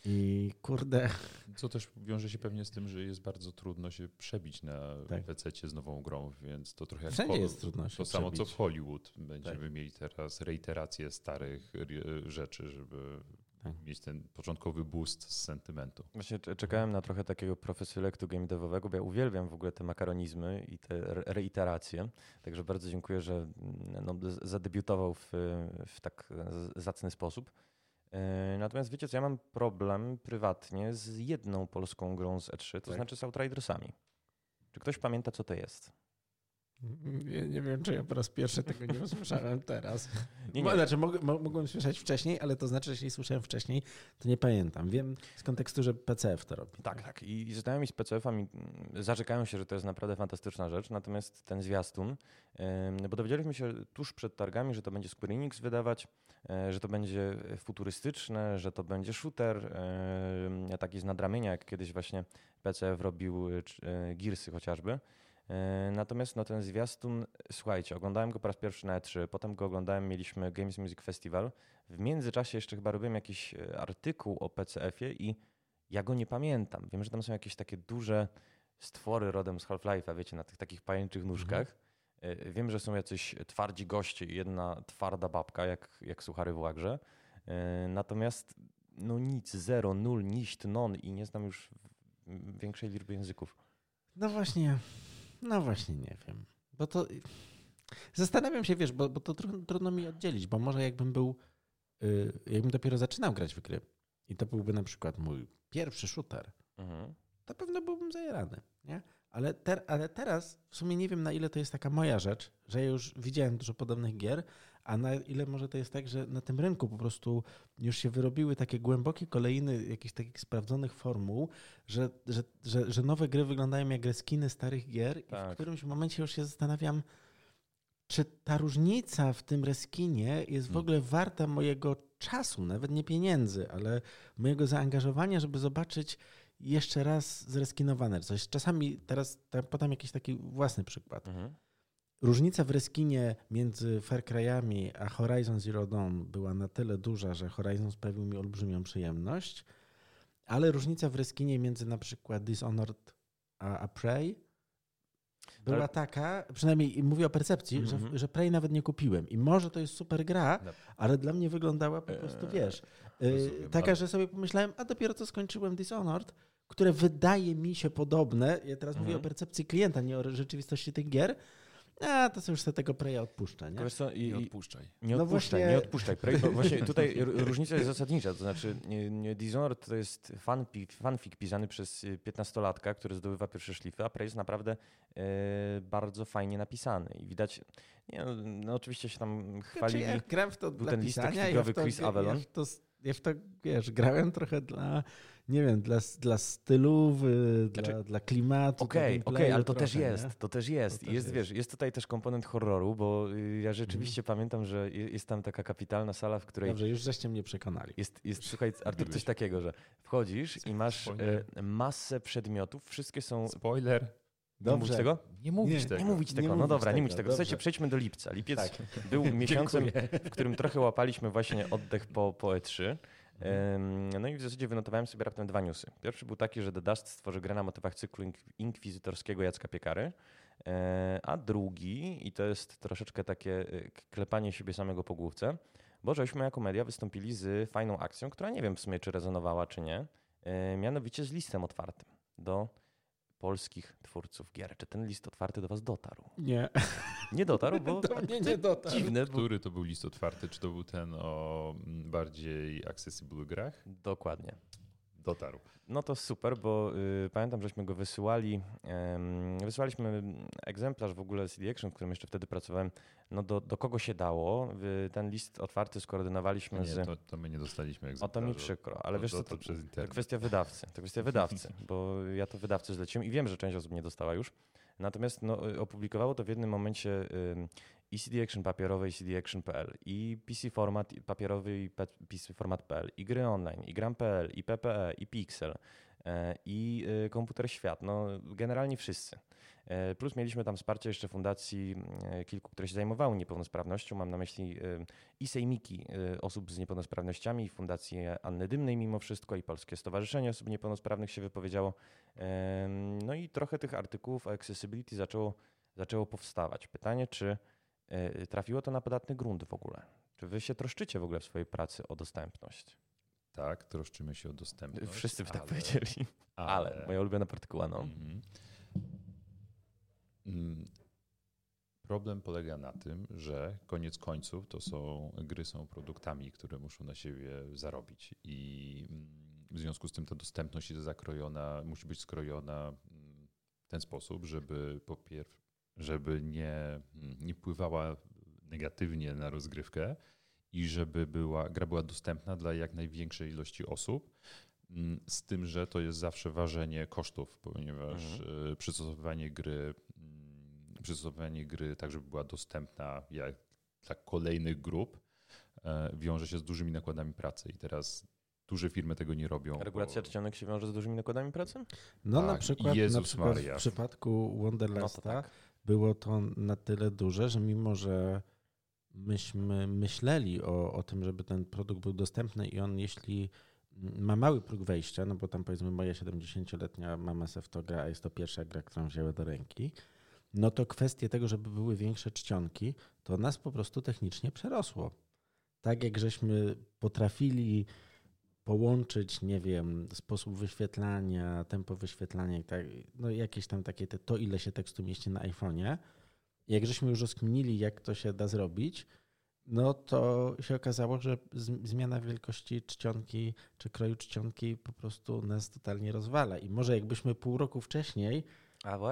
I kurde. Co też wiąże się pewnie z tym, że jest bardzo trudno się przebić na tak. PC z nową grą, więc to trochę jak Wszędzie jest trudno się To samo co w Hollywood. Będziemy tak. mieli teraz reiterację starych rzeczy, żeby tak. mieć ten początkowy boost z sentymentu. Właśnie czekałem na trochę takiego profesylektu game devowego, bo ja uwielbiam w ogóle te makaronizmy i te reiteracje. Także bardzo dziękuję, że mm, no, zadebiutował w, w tak zacny sposób. E, natomiast wiecie co, ja mam problem prywatnie z jedną polską grą z E3, to tak. znaczy z Outridersami. Czy ktoś pamięta, co to jest? Nie, nie, wiem, czy ja po raz pierwszy tego nie usłyszałem teraz. [LAUGHS] Nie, nie. Znaczy, mog, mogłem słyszeć wcześniej, ale to znaczy, że jeśli słyszałem wcześniej, to nie pamiętam. Wiem z kontekstu, że PCF to robi. Tak, tak. I znajomi z PCF-ami mm, zarzekają się, że to jest naprawdę fantastyczna rzecz. Natomiast ten zwiastun, bo dowiedzieliśmy się tuż przed targami, że to będzie Square Enix wydawać, e, że to będzie futurystyczne, że to będzie shooter, taki z nadramienia, jak kiedyś właśnie PCF robił e, Gearsy chociażby. E, natomiast no, ten zwiastun, słuchajcie, oglądałem go po raz pierwszy na E3, potem go oglądałem, mieliśmy Games Music Festival. W międzyczasie jeszcze chyba robiłem jakiś e, artykuł o PCF-ie i ja go nie pamiętam. Wiem, że tam są jakieś takie duże stwory rodem z Half-Life'a, wiecie, na tych takich pajęczych mhm. nóżkach. Mhm. Wiem, że są jacyś twardzi goście i jedna twarda babka, jak, jak suchary w łagrze. Natomiast no nic, zero, nul, niść, non i nie znam już większej liczby języków. No właśnie, no właśnie nie wiem. Bo to. Zastanawiam się, wiesz, bo, bo to trudno, trudno mi oddzielić, bo może jakbym był. Yy, jakbym dopiero zaczynał grać w gry i to byłby na przykład mój pierwszy shooter, mhm. to pewno byłbym zajerany, nie? Ale, ter, ale teraz w sumie nie wiem, na ile to jest taka moja rzecz, że ja już widziałem dużo podobnych gier, a na ile może to jest tak, że na tym rynku po prostu już się wyrobiły takie głębokie kolejny jakichś takich sprawdzonych formuł, że, że, że, że nowe gry wyglądają jak skiny starych gier tak. i w tak. którymś momencie już się zastanawiam, czy ta różnica w tym reskinie jest w hmm. ogóle warta mojego czasu, nawet nie pieniędzy, ale mojego zaangażowania, żeby zobaczyć jeszcze raz zreskinowane coś. Czasami teraz podam jakiś taki własny przykład. Mhm. Różnica w reskinie między Far Cry'ami a Horizon Zero Dawn była na tyle duża, że Horizon sprawił mi olbrzymią przyjemność, ale różnica w reskinie między na przykład Dishonored a, a Prey była ale... taka, przynajmniej mówię o percepcji, mm -hmm. że, mhm. że Prey nawet nie kupiłem. I może to jest super gra, no. ale dla mnie wyglądała po prostu, eee, wiesz, rozumiem, taka, ale... że sobie pomyślałem, a dopiero co skończyłem Dishonored, które wydaje mi się podobne, ja teraz mm -hmm. mówię o percepcji klienta, nie o rzeczywistości tych gier, a to sobie już sobie tego Preya odpuszcza, nie? Co, i, nie odpuszczaj. Nie no odpuszczaj, właśnie... nie odpuszczaj. Prey, właśnie [LAUGHS] tutaj różnica jest zasadnicza, to znaczy Dishonored to jest fanfic, fanfic pisany przez 15-latka, który zdobywa pierwsze szlify, a Prey jest naprawdę e, bardzo fajnie napisany i widać, nie, no, no oczywiście się tam chwalili. Znaczy ja grałem w to Był dla ten pisania, ja w to, Chris Avalon. Ja w to, ja w to, wiesz, grałem trochę dla nie wiem, dla, dla stylu, znaczy, dla, dla klimatu. Okej, okay, okay, ale to trochę, też jest, nie? to też jest. To też jest, jest, wiesz, jest tutaj też komponent horroru, bo y, ja rzeczywiście mm. pamiętam, że jest tam taka kapitalna sala, w której... Dobrze, już żeście mnie przekonali. Jest, jest słuchaj, [LAUGHS] Artur, coś takiego, że wchodzisz i masz y, masę przedmiotów, wszystkie są... Spoiler. Dobrze. Nie mówić tego? Nie mówić nie, tego. Nie mówić tego. Nie no dobra, tego, nie mówić tego. Słuchajcie, przejdźmy do lipca. Lipiec tak. był [LAUGHS] miesiącem, w którym trochę łapaliśmy właśnie oddech po, po E3. No i w zasadzie wynotowałem sobie raptem dwa newsy. Pierwszy był taki, że The Dust stworzy grę na motywach cyklu inkwizytorskiego Jacka Piekary, e, a drugi, i to jest troszeczkę takie e, klepanie siebie samego po główce, bo żeśmy jako media wystąpili z fajną akcją, która nie wiem w sumie, czy rezonowała, czy nie, e, mianowicie z listem otwartym do polskich twórców gier. Czy ten list otwarty do was dotarł? Nie. Nie dotarł, bo [LAUGHS] do mnie nie dotarł. Dziwne. Bo... Który to był list otwarty? Czy to był ten o mm, bardziej accessible grach? Dokładnie. Dotarł. No to super, bo y, pamiętam, żeśmy go wysyłali. Y, wysyłaliśmy egzemplarz w ogóle CD Action, w którym jeszcze wtedy pracowałem, no do, do kogo się dało. Y, ten list otwarty skoordynowaliśmy nie, z... To, to my nie dostaliśmy egzemplarza. O to mi przykro, ale to, wiesz to, to, to, to kwestia wydawcy. To kwestia wydawcy, bo ja to wydawcy zleciłem i wiem, że część osób nie dostała już. Natomiast no, y, opublikowało to w jednym momencie i CD Action papierowy i CD Action.pl i PC Format papierowy i PC Format.pl i gry online i gram.pl i PPE i Pixel e, i Komputer Świat. No generalnie wszyscy. E, plus mieliśmy tam wsparcie jeszcze fundacji e, kilku, które się zajmowały niepełnosprawnością. Mam na myśli i sejmiki osób z niepełnosprawnościami, i Fundację Anny Dymnej mimo wszystko, i Polskie Stowarzyszenie Osób Niepełnosprawnych się wypowiedziało. No i trochę tych artykułów o accessibility zaczęło, zaczęło powstawać. Pytanie, czy E, trafiło to na podatny grunt w ogóle. Czy wy się troszczycie w ogóle w swojej pracy o dostępność? Tak, troszczymy się o dostępność. Wszyscy by tak powiedzieli. Ale, ale moja ulubiona partykuła, no. Mhm. Mm. Problem polega na tym, że koniec końców to są gry są produktami, które muszą na siebie zarobić i mm, w związku z tym ta dostępność jest zakrojona, musi być skrojona mm, w ten sposób, żeby po pierwsze żeby nie, nie wpływała negatywnie na rozgrywkę i żeby była, gra była dostępna dla jak największej ilości osób. Mm, z tym, że to jest zawsze ważenie kosztów, ponieważ mhm. E, przystosowywanie gry, mm, przystosowywanie gry tak, żeby była dostępna jak dla kolejnych grup, e, wiąże się z dużymi nakładami pracy. I teraz duże firmy tego nie robią. Regulacja bo... czcionek się wiąże z dużymi nakładami pracy? No tak, na przykład, na przykład w przypadku Wonderlasta no tak było to na tyle duże, że mimo, że myśmy myśleli o, o tym, żeby ten produkt był dostępny i on jeśli ma mały próg wejścia, no bo tam powiedzmy moja 70-letnia mama se w to gra, a jest to pierwsza gra, którą wzięła do ręki, no to kwestie tego, żeby były większe czcionki, to nas po prostu technicznie przerosło. Tak jak żeśmy potrafili połączyć, nie wiem, sposób wyświetlania, tempo wyświetlania, tak, no jakieś tam takie te, to ile się tekstu mieści na iPhone'ie. Jak żeśmy już rozkminili, jak to się da zrobić, no to się okazało, że zmiana wielkości czcionki czy kroju czcionki po prostu nas totalnie rozwala. I może jakbyśmy pół roku wcześniej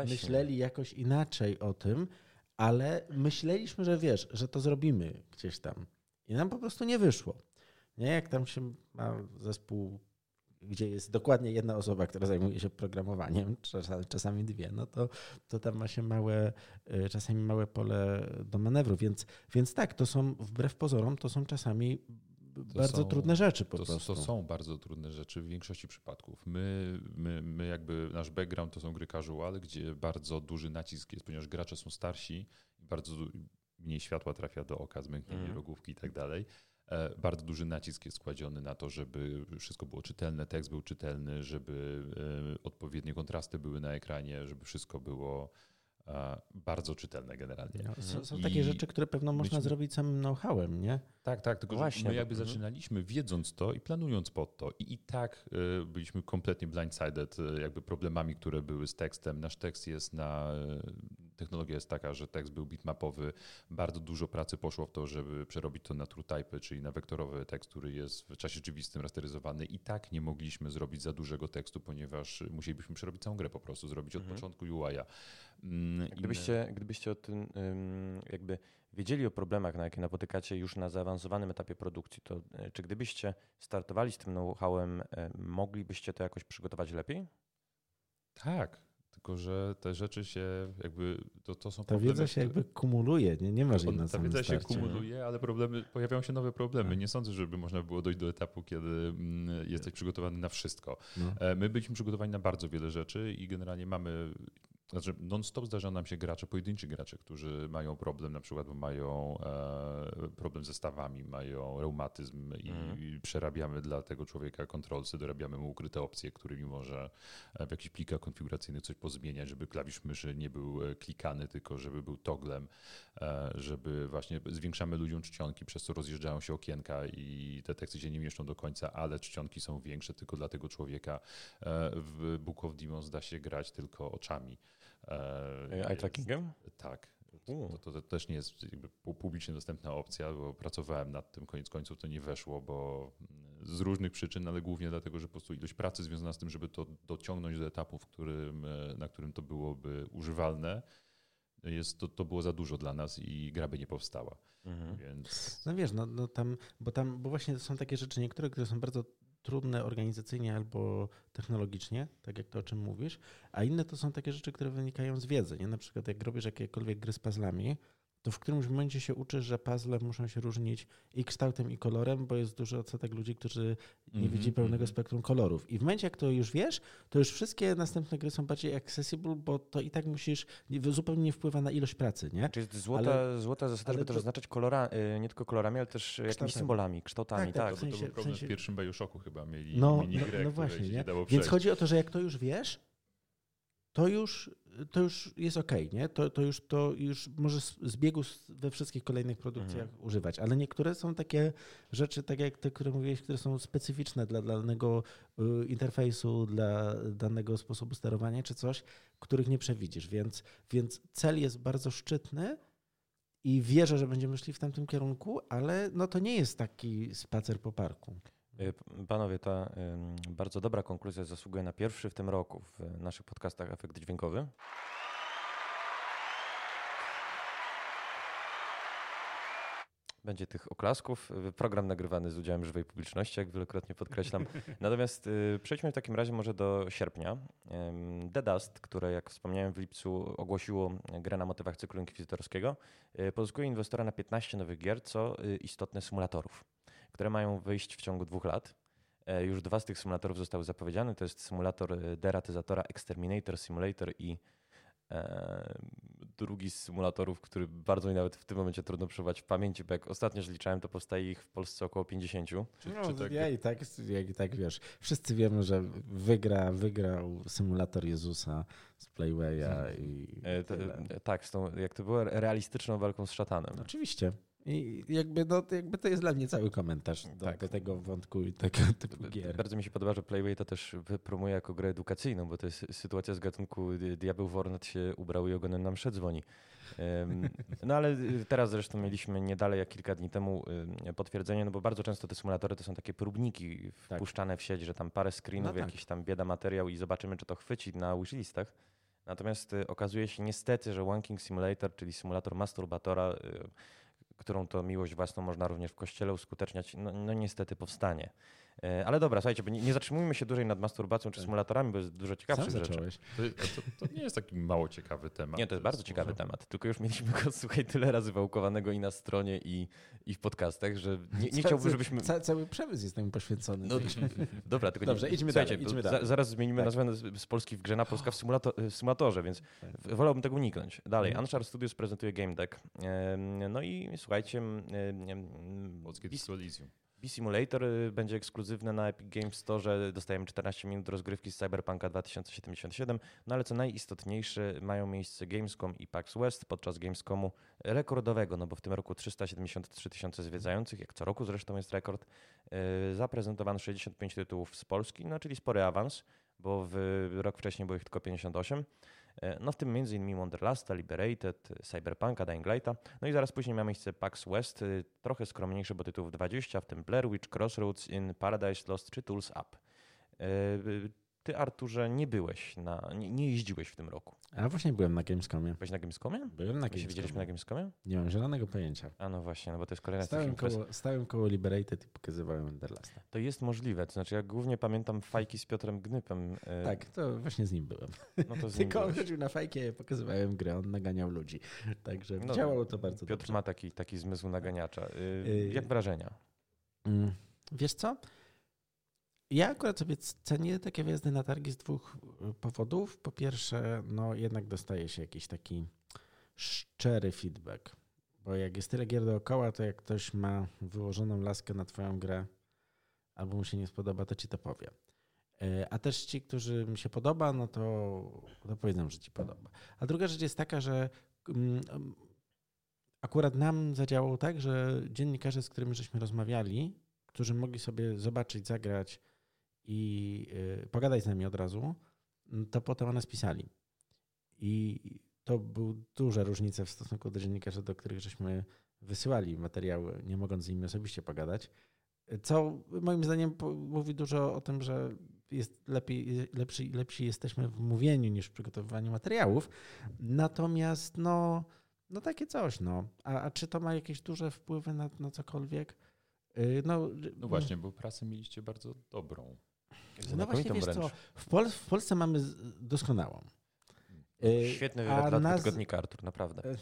myśleli jakoś inaczej o tym, ale myśleliśmy, że wiesz, że to zrobimy gdzieś tam. I nam po prostu nie wyszło. Nie, jak tam się ma zespół, gdzie jest dokładnie jedna osoba, która zajmuje się programowaniem, czasami dwie, no to, to tam ma się małe, y, czasami małe pole do manewru. Więc, więc tak, to są wbrew pozorom, to są czasami to bardzo są, trudne rzeczy po to, prostu. To są bardzo trudne rzeczy w większości przypadków. My, my, my jakby, nasz background to są gry casual, gdzie bardzo duży nacisk jest, ponieważ gracze są starsi bardzo mniej światła trafia do oka, zmęknienie mm. rogówki i tak dalej. E, bardzo duży nacisk jest kładziony na to, żeby wszystko było czytelne, tekst był czytelny, żeby e, odpowiednie kontrasty były na ekranie, żeby wszystko było bardzo czytelne generalnie. No, są, są takie rzeczy, które pewno można zrobić samym know-howem, nie? Tak, tak, tylko Właśnie, my jakby bo... zaczynaliśmy wiedząc to i planując pod to i, i tak y, byliśmy kompletnie blindsided y, jakby problemami, które były z tekstem. Nasz tekst jest na technologia jest taka, że tekst był bitmapowy. Bardzo dużo pracy poszło w to, żeby przerobić to na TrueType, czyli na wektorowy tekst, który jest w czasie rzeczywistym rasteryzowany. I tak nie mogliśmy zrobić za dużego tekstu, ponieważ musielibyśmy przerobić całą grę po prostu, zrobić od mhm. początku UI-a. Mm, gdybyście, gdybyście o tym jakby wiedzieli o problemach, na jakie napotykacie już na zaawansowanym etapie produkcji, to e, czy gdybyście startowali z tym know-howem, e, moglibyście to jakoś przygotować lepiej? Tak, tylko, że te rzeczy się jakby, to, to są Ta problemy, wiedza się jakby kumuluje, nie, nie masz jej na Ta wiedza się kumuluje, ale problemy, pojawiają się nowe problemy. Tak. Nie sądzę, żeby można było dojść do etapu, kiedy mm, jesteś przygotowany na wszystko. No. E, my byliśmy przygotowani na bardzo wiele rzeczy i generalnie mamy znaczy, non-stop zdarza nam się gracze, pojedynczy gracze, którzy mają problem, na przykład, bo mają e, problem ze stawami, mają reumatyzm i, mm. i, przerabiamy dla tego człowieka kontrolsy, dorabiamy mu ukryte opcje, którymi może e, w jakichś plikach konfiguracyjnych coś pozmieniać, żeby klawisz myszy nie był e, klikany, tylko żeby był toglem, e, żeby właśnie zwiększamy ludziom czcionki, przez co rozjeżdżają się okienka i te teksty się nie mieszczą do końca, ale czcionki są większe tylko dla tego człowieka. E, w Book of Demons da się grać tylko oczami. Eye trackingiem? Tak. To, to, to, też nie jest publicznie dostępna opcja, bo pracowałem nad tym, koniec końców to nie weszło, bo z różnych przyczyn, ale głównie dlatego, że po prostu ilość pracy związana z tym, żeby to dociągnąć do etapu, w którym, e, na którym to byłoby używalne, jest, to, to było za dużo dla nas i gra by nie powstała. Mhm. Więc... No wiesz, no, no tam, bo tam, bo właśnie są takie rzeczy niektóre, które są bardzo trudne organizacyjnie albo technologicznie, tak jak to o czym mówisz, a inne to są takie rzeczy, które wynikają z wiedzy. Nie? Na przykład jak robisz jakiekolwiek gry z puzzlami, to w którymś momencie się uczysz, że puzzle muszą się różnić i kształtem, i kolorem, bo jest dużo odsetek ludzi, którzy nie mm -hmm, widzi pełnego -hmm. spektrum kolorów. I w momencie, jak to już wiesz, to już wszystkie następne gry są bardziej accessible, bo to i tak musisz, zupełnie nie wpływa na ilość pracy, nie? Czyli jest złota, ale, złota zasada, żeby to... też oznaczać kolora, y, nie tylko kolorami, ale też kształtami. jakimiś symbolami, kształtami. Tak, tak. tak. W sensie, to, był problem w, sensie... w pierwszym Bioshocku chyba mieli no, minigrę, no, no właśnie, nie? Więc chodzi o to, że jak to już wiesz, to już, to już jest ok, nie? To, to, już, to już może z biegu we wszystkich kolejnych produkcjach mhm. używać, ale niektóre są takie rzeczy, tak jak te, które mówiłeś, które są specyficzne dla, dla danego y, interfejsu, dla danego sposobu sterowania czy coś, których nie przewidzisz, więc, więc cel jest bardzo szczytny i wierzę, że będziemy szli w tamtym kierunku, ale no to nie jest taki spacer po parku. Y, panowie, ta bardzo dobra konkluzja zasługuje na pierwszy w tym roku w naszych podcastach Efekt Dźwiękowy. Będzie tych oklasków. Program nagrywany z udziałem żywej publiczności, jak wielokrotnie podkreślam. [LAUGHS] Natomiast y, przejdźmy w takim razie może do sierpnia. The Dust, które jak wspomniałem w lipcu ogłosiło grę na motywach cyklu inkwizytorskiego, y, pozyskuje inwestora na 15 nowych gier, co istotne symulatorów które mają wyjść w ciągu dwóch lat. E, już dwa z tych symulatorów zostały zapowiedziane. To jest symulator e, deratyzatora Exterminator Simulator i e, drugi z symulatorów, który bardzo mi nawet w tym momencie trudno przebywać w pamięci, bo jak ostatnio zliczałem, to powstaje ich w Polsce około 50. Czy, no, czy tak... Ja i tak, ja i tak wiesz, wszyscy wiemy, że wygra, wygrał symulator Jezusa z Playwaya hmm. i. E, to, tak, z tą, jak to było realistyczną walką z szatanem. Oczywiście. I jakby, no, jakby to jest dla mnie cały komentarz do, tak. do tego wątku i tego typu gier. Bardzo mi się podoba, że Playway to też promuje jako grę edukacyjną, bo to jest sytuacja z gatunku Diabeł Wornet się ubrał i ogonem nam dzwoni. No ale teraz zresztą mieliśmy nie dalej jak kilka dni temu potwierdzenie, no bo bardzo często te symulatory to są takie próbniki tak. wpuszczane w sieć, że tam parę screenów, no tak. jakiś tam bieda materiał i zobaczymy, czy to chwyci na wishlistach. Natomiast y, okazuje się niestety, że Wanking Simulator, czyli symulator masturbatora, y, którą to miłość własną można również w kościele uskuteczniać, no, no niestety powstanie. E, ale dobra, słuchajcie, bo nie, nie zatrzymujmy się dłużej nad masturbacją czy tak. symulatorami, bo jest dużo ciekawszych Sam rzeczy. To, to, to, nie jest taki mało ciekawy temat. Nie, to jest bardzo ciekawy temat. Tylko już mieliśmy go, [LAUGHS] słuchaj, tyle razy wałkowanego i na stronie, i, i w podcastach, że nie, nie chciałbym, żebyśmy... Ca, cały przemysł jest temu poświęcony. No, [LAUGHS] dobra, tylko Dobrze, nie, idźmy dalej. Idźmy dalej. Za, zaraz zmienimy tak. nazwę z Polski w grze na Polska w, symulator, w symulatorze, więc tak. wolałbym tego uniknąć. Dalej, mhm. Anshar Studios prezentuje Game Deck. No i słuchajcie... Polskie Disco Elysium. B-Simulator y, będzie ekskluzywny na Epic Games Store. Dostajemy 14 minut rozgrywki z Cyberpunka 2077. No ale co najistotniejsze, mają miejsce Gamescom i PAX West podczas Gamescomu rekordowego, no bo w tym roku 373 tysiące zwiedzających, jak co roku zresztą jest rekord. Y, zaprezentowano 65 tytułów z Polski, no czyli spory awans, bo w rok wcześniej było ich tylko 58. E, no w tym m.in. Wonderlasta, Liberated, Cyberpunka, Dying Lighta. No i zaraz później ma miejsce PAX West, y, trochę skromniejsze, bo tytułów 20, w tym Blair Witch, Crossroads in Paradise Lost czy Tools Up. Ty, Arturze, nie byłeś, na, nie, nie, jeździłeś w tym roku. A właśnie byłem na Gamescomie. Byłeś na Gamescomie? Byłem na Gamescomie. widzieliśmy na Gamescomie? Nie mam zielonego pojęcia. A no właśnie, no bo to jest kolejna stałem koło, stałem koło Liberated i pokazywałem Wonderlasta. To jest możliwe, to znaczy ja głównie pamiętam fajki z Piotrem Gnypem. E, tak, to właśnie z nim byłem. No to z Tylko chodził na fajki, ja pokazywałem grę, on naganiał ludzi. Także no, działało to bardzo Piotr dobrze. ma taki, taki zmysł naganiacza. E, y, jak wrażenia? Mm, wiesz co? Ja akurat sobie cenię takie wjazdy na targi z dwóch y, powodów. Po pierwsze, no jednak dostaje się jakiś taki szczery feedback. Bo jak jest tyle gier dookoła, to jak ktoś ma wyłożoną laskę na twoją grę, albo mu się nie spodoba, to ci to powie. Y, a też ci, którzy mi się podoba, no to, to powiedzą, że ci podoba. A druga rzecz jest taka, że mm, akurat nam zadziałało tak, że dziennikarze, z którymi żeśmy rozmawiali, którzy mogli sobie zobaczyć, zagrać i y, pogadać z nami od razu, mm, to potem o nas pisali. I to były duże różnice w stosunku do dziennikarzy, do których żeśmy wysyłali materiały, nie mogąc z nimi osobiście pogadać. Co moim zdaniem mówi dużo o tym, że jest lepiej, lepszy, lepsi jesteśmy w mówieniu niż w przygotowywaniu materiałów. Natomiast no, no takie coś. No. A, a czy to ma jakieś duże wpływy na, na cokolwiek? Y, no, no właśnie, bo prasę mieliście bardzo dobrą. No właśnie, wiesz co, w, Pol w Polsce mamy doskonałą. Y, Świetny wywiad dla tygodnika, Artur, naprawdę. [LAUGHS]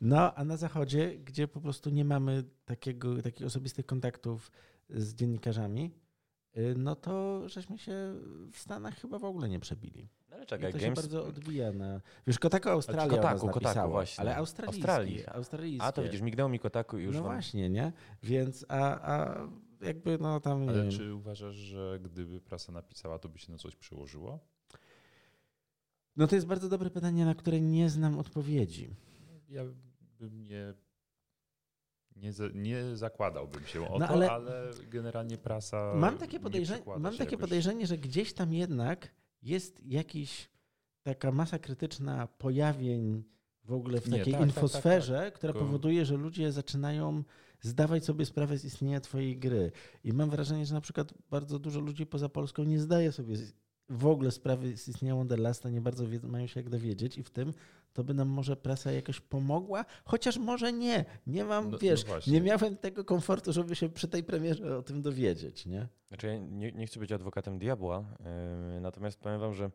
No, a na zachodzie, gdzie po prostu nie mamy takiego, takich osobistych kontaktów z dziennikarzami, y, no to żeśmy się w Stanach chyba w ogóle nie przebili. No ale czekaj, I to Games... się bardzo odbija na... Wiesz, Kotaku Australia Kotaku, Kotaku właśnie. ale australijski, Australii. australijskie. A to widzisz, mignęło mi Kotaku i już No wam... właśnie, nie? Więc, a, a jakby no tam... Ale czy uważasz, że gdyby prasa napisała, to by się na coś przyłożyło? No to jest bardzo dobre pytanie, na które nie znam odpowiedzi. Ja bym nie nie, nie zakładałbym się o no, to, ale, ale, generalnie prasa. Mam takie, podejrzenie, mam takie podejrzenie, że gdzieś tam jednak jest jakiś taka masa krytyczna pojawień w ogóle w takiej nie, tak, infosferze, tak, tak, tak. która powoduje, że ludzie zaczynają zdawać sobie sprawę z istnienia twojej gry. I mam wrażenie, że na przykład bardzo dużo ludzi poza Polską nie zdaje sobie w ogóle sprawy z istnienia Wonderlasta, nie bardzo mają się jak dowiedzieć i w tym to by nam może prasa jakoś pomogła, chociaż może nie. Nie mam, no, no wiesz, no nie miałem tego komfortu, żeby się przy tej premierze o tym dowiedzieć, nie? Znaczy ja nie, nie chcę być adwokatem diabła, yy, natomiast powiem wam, że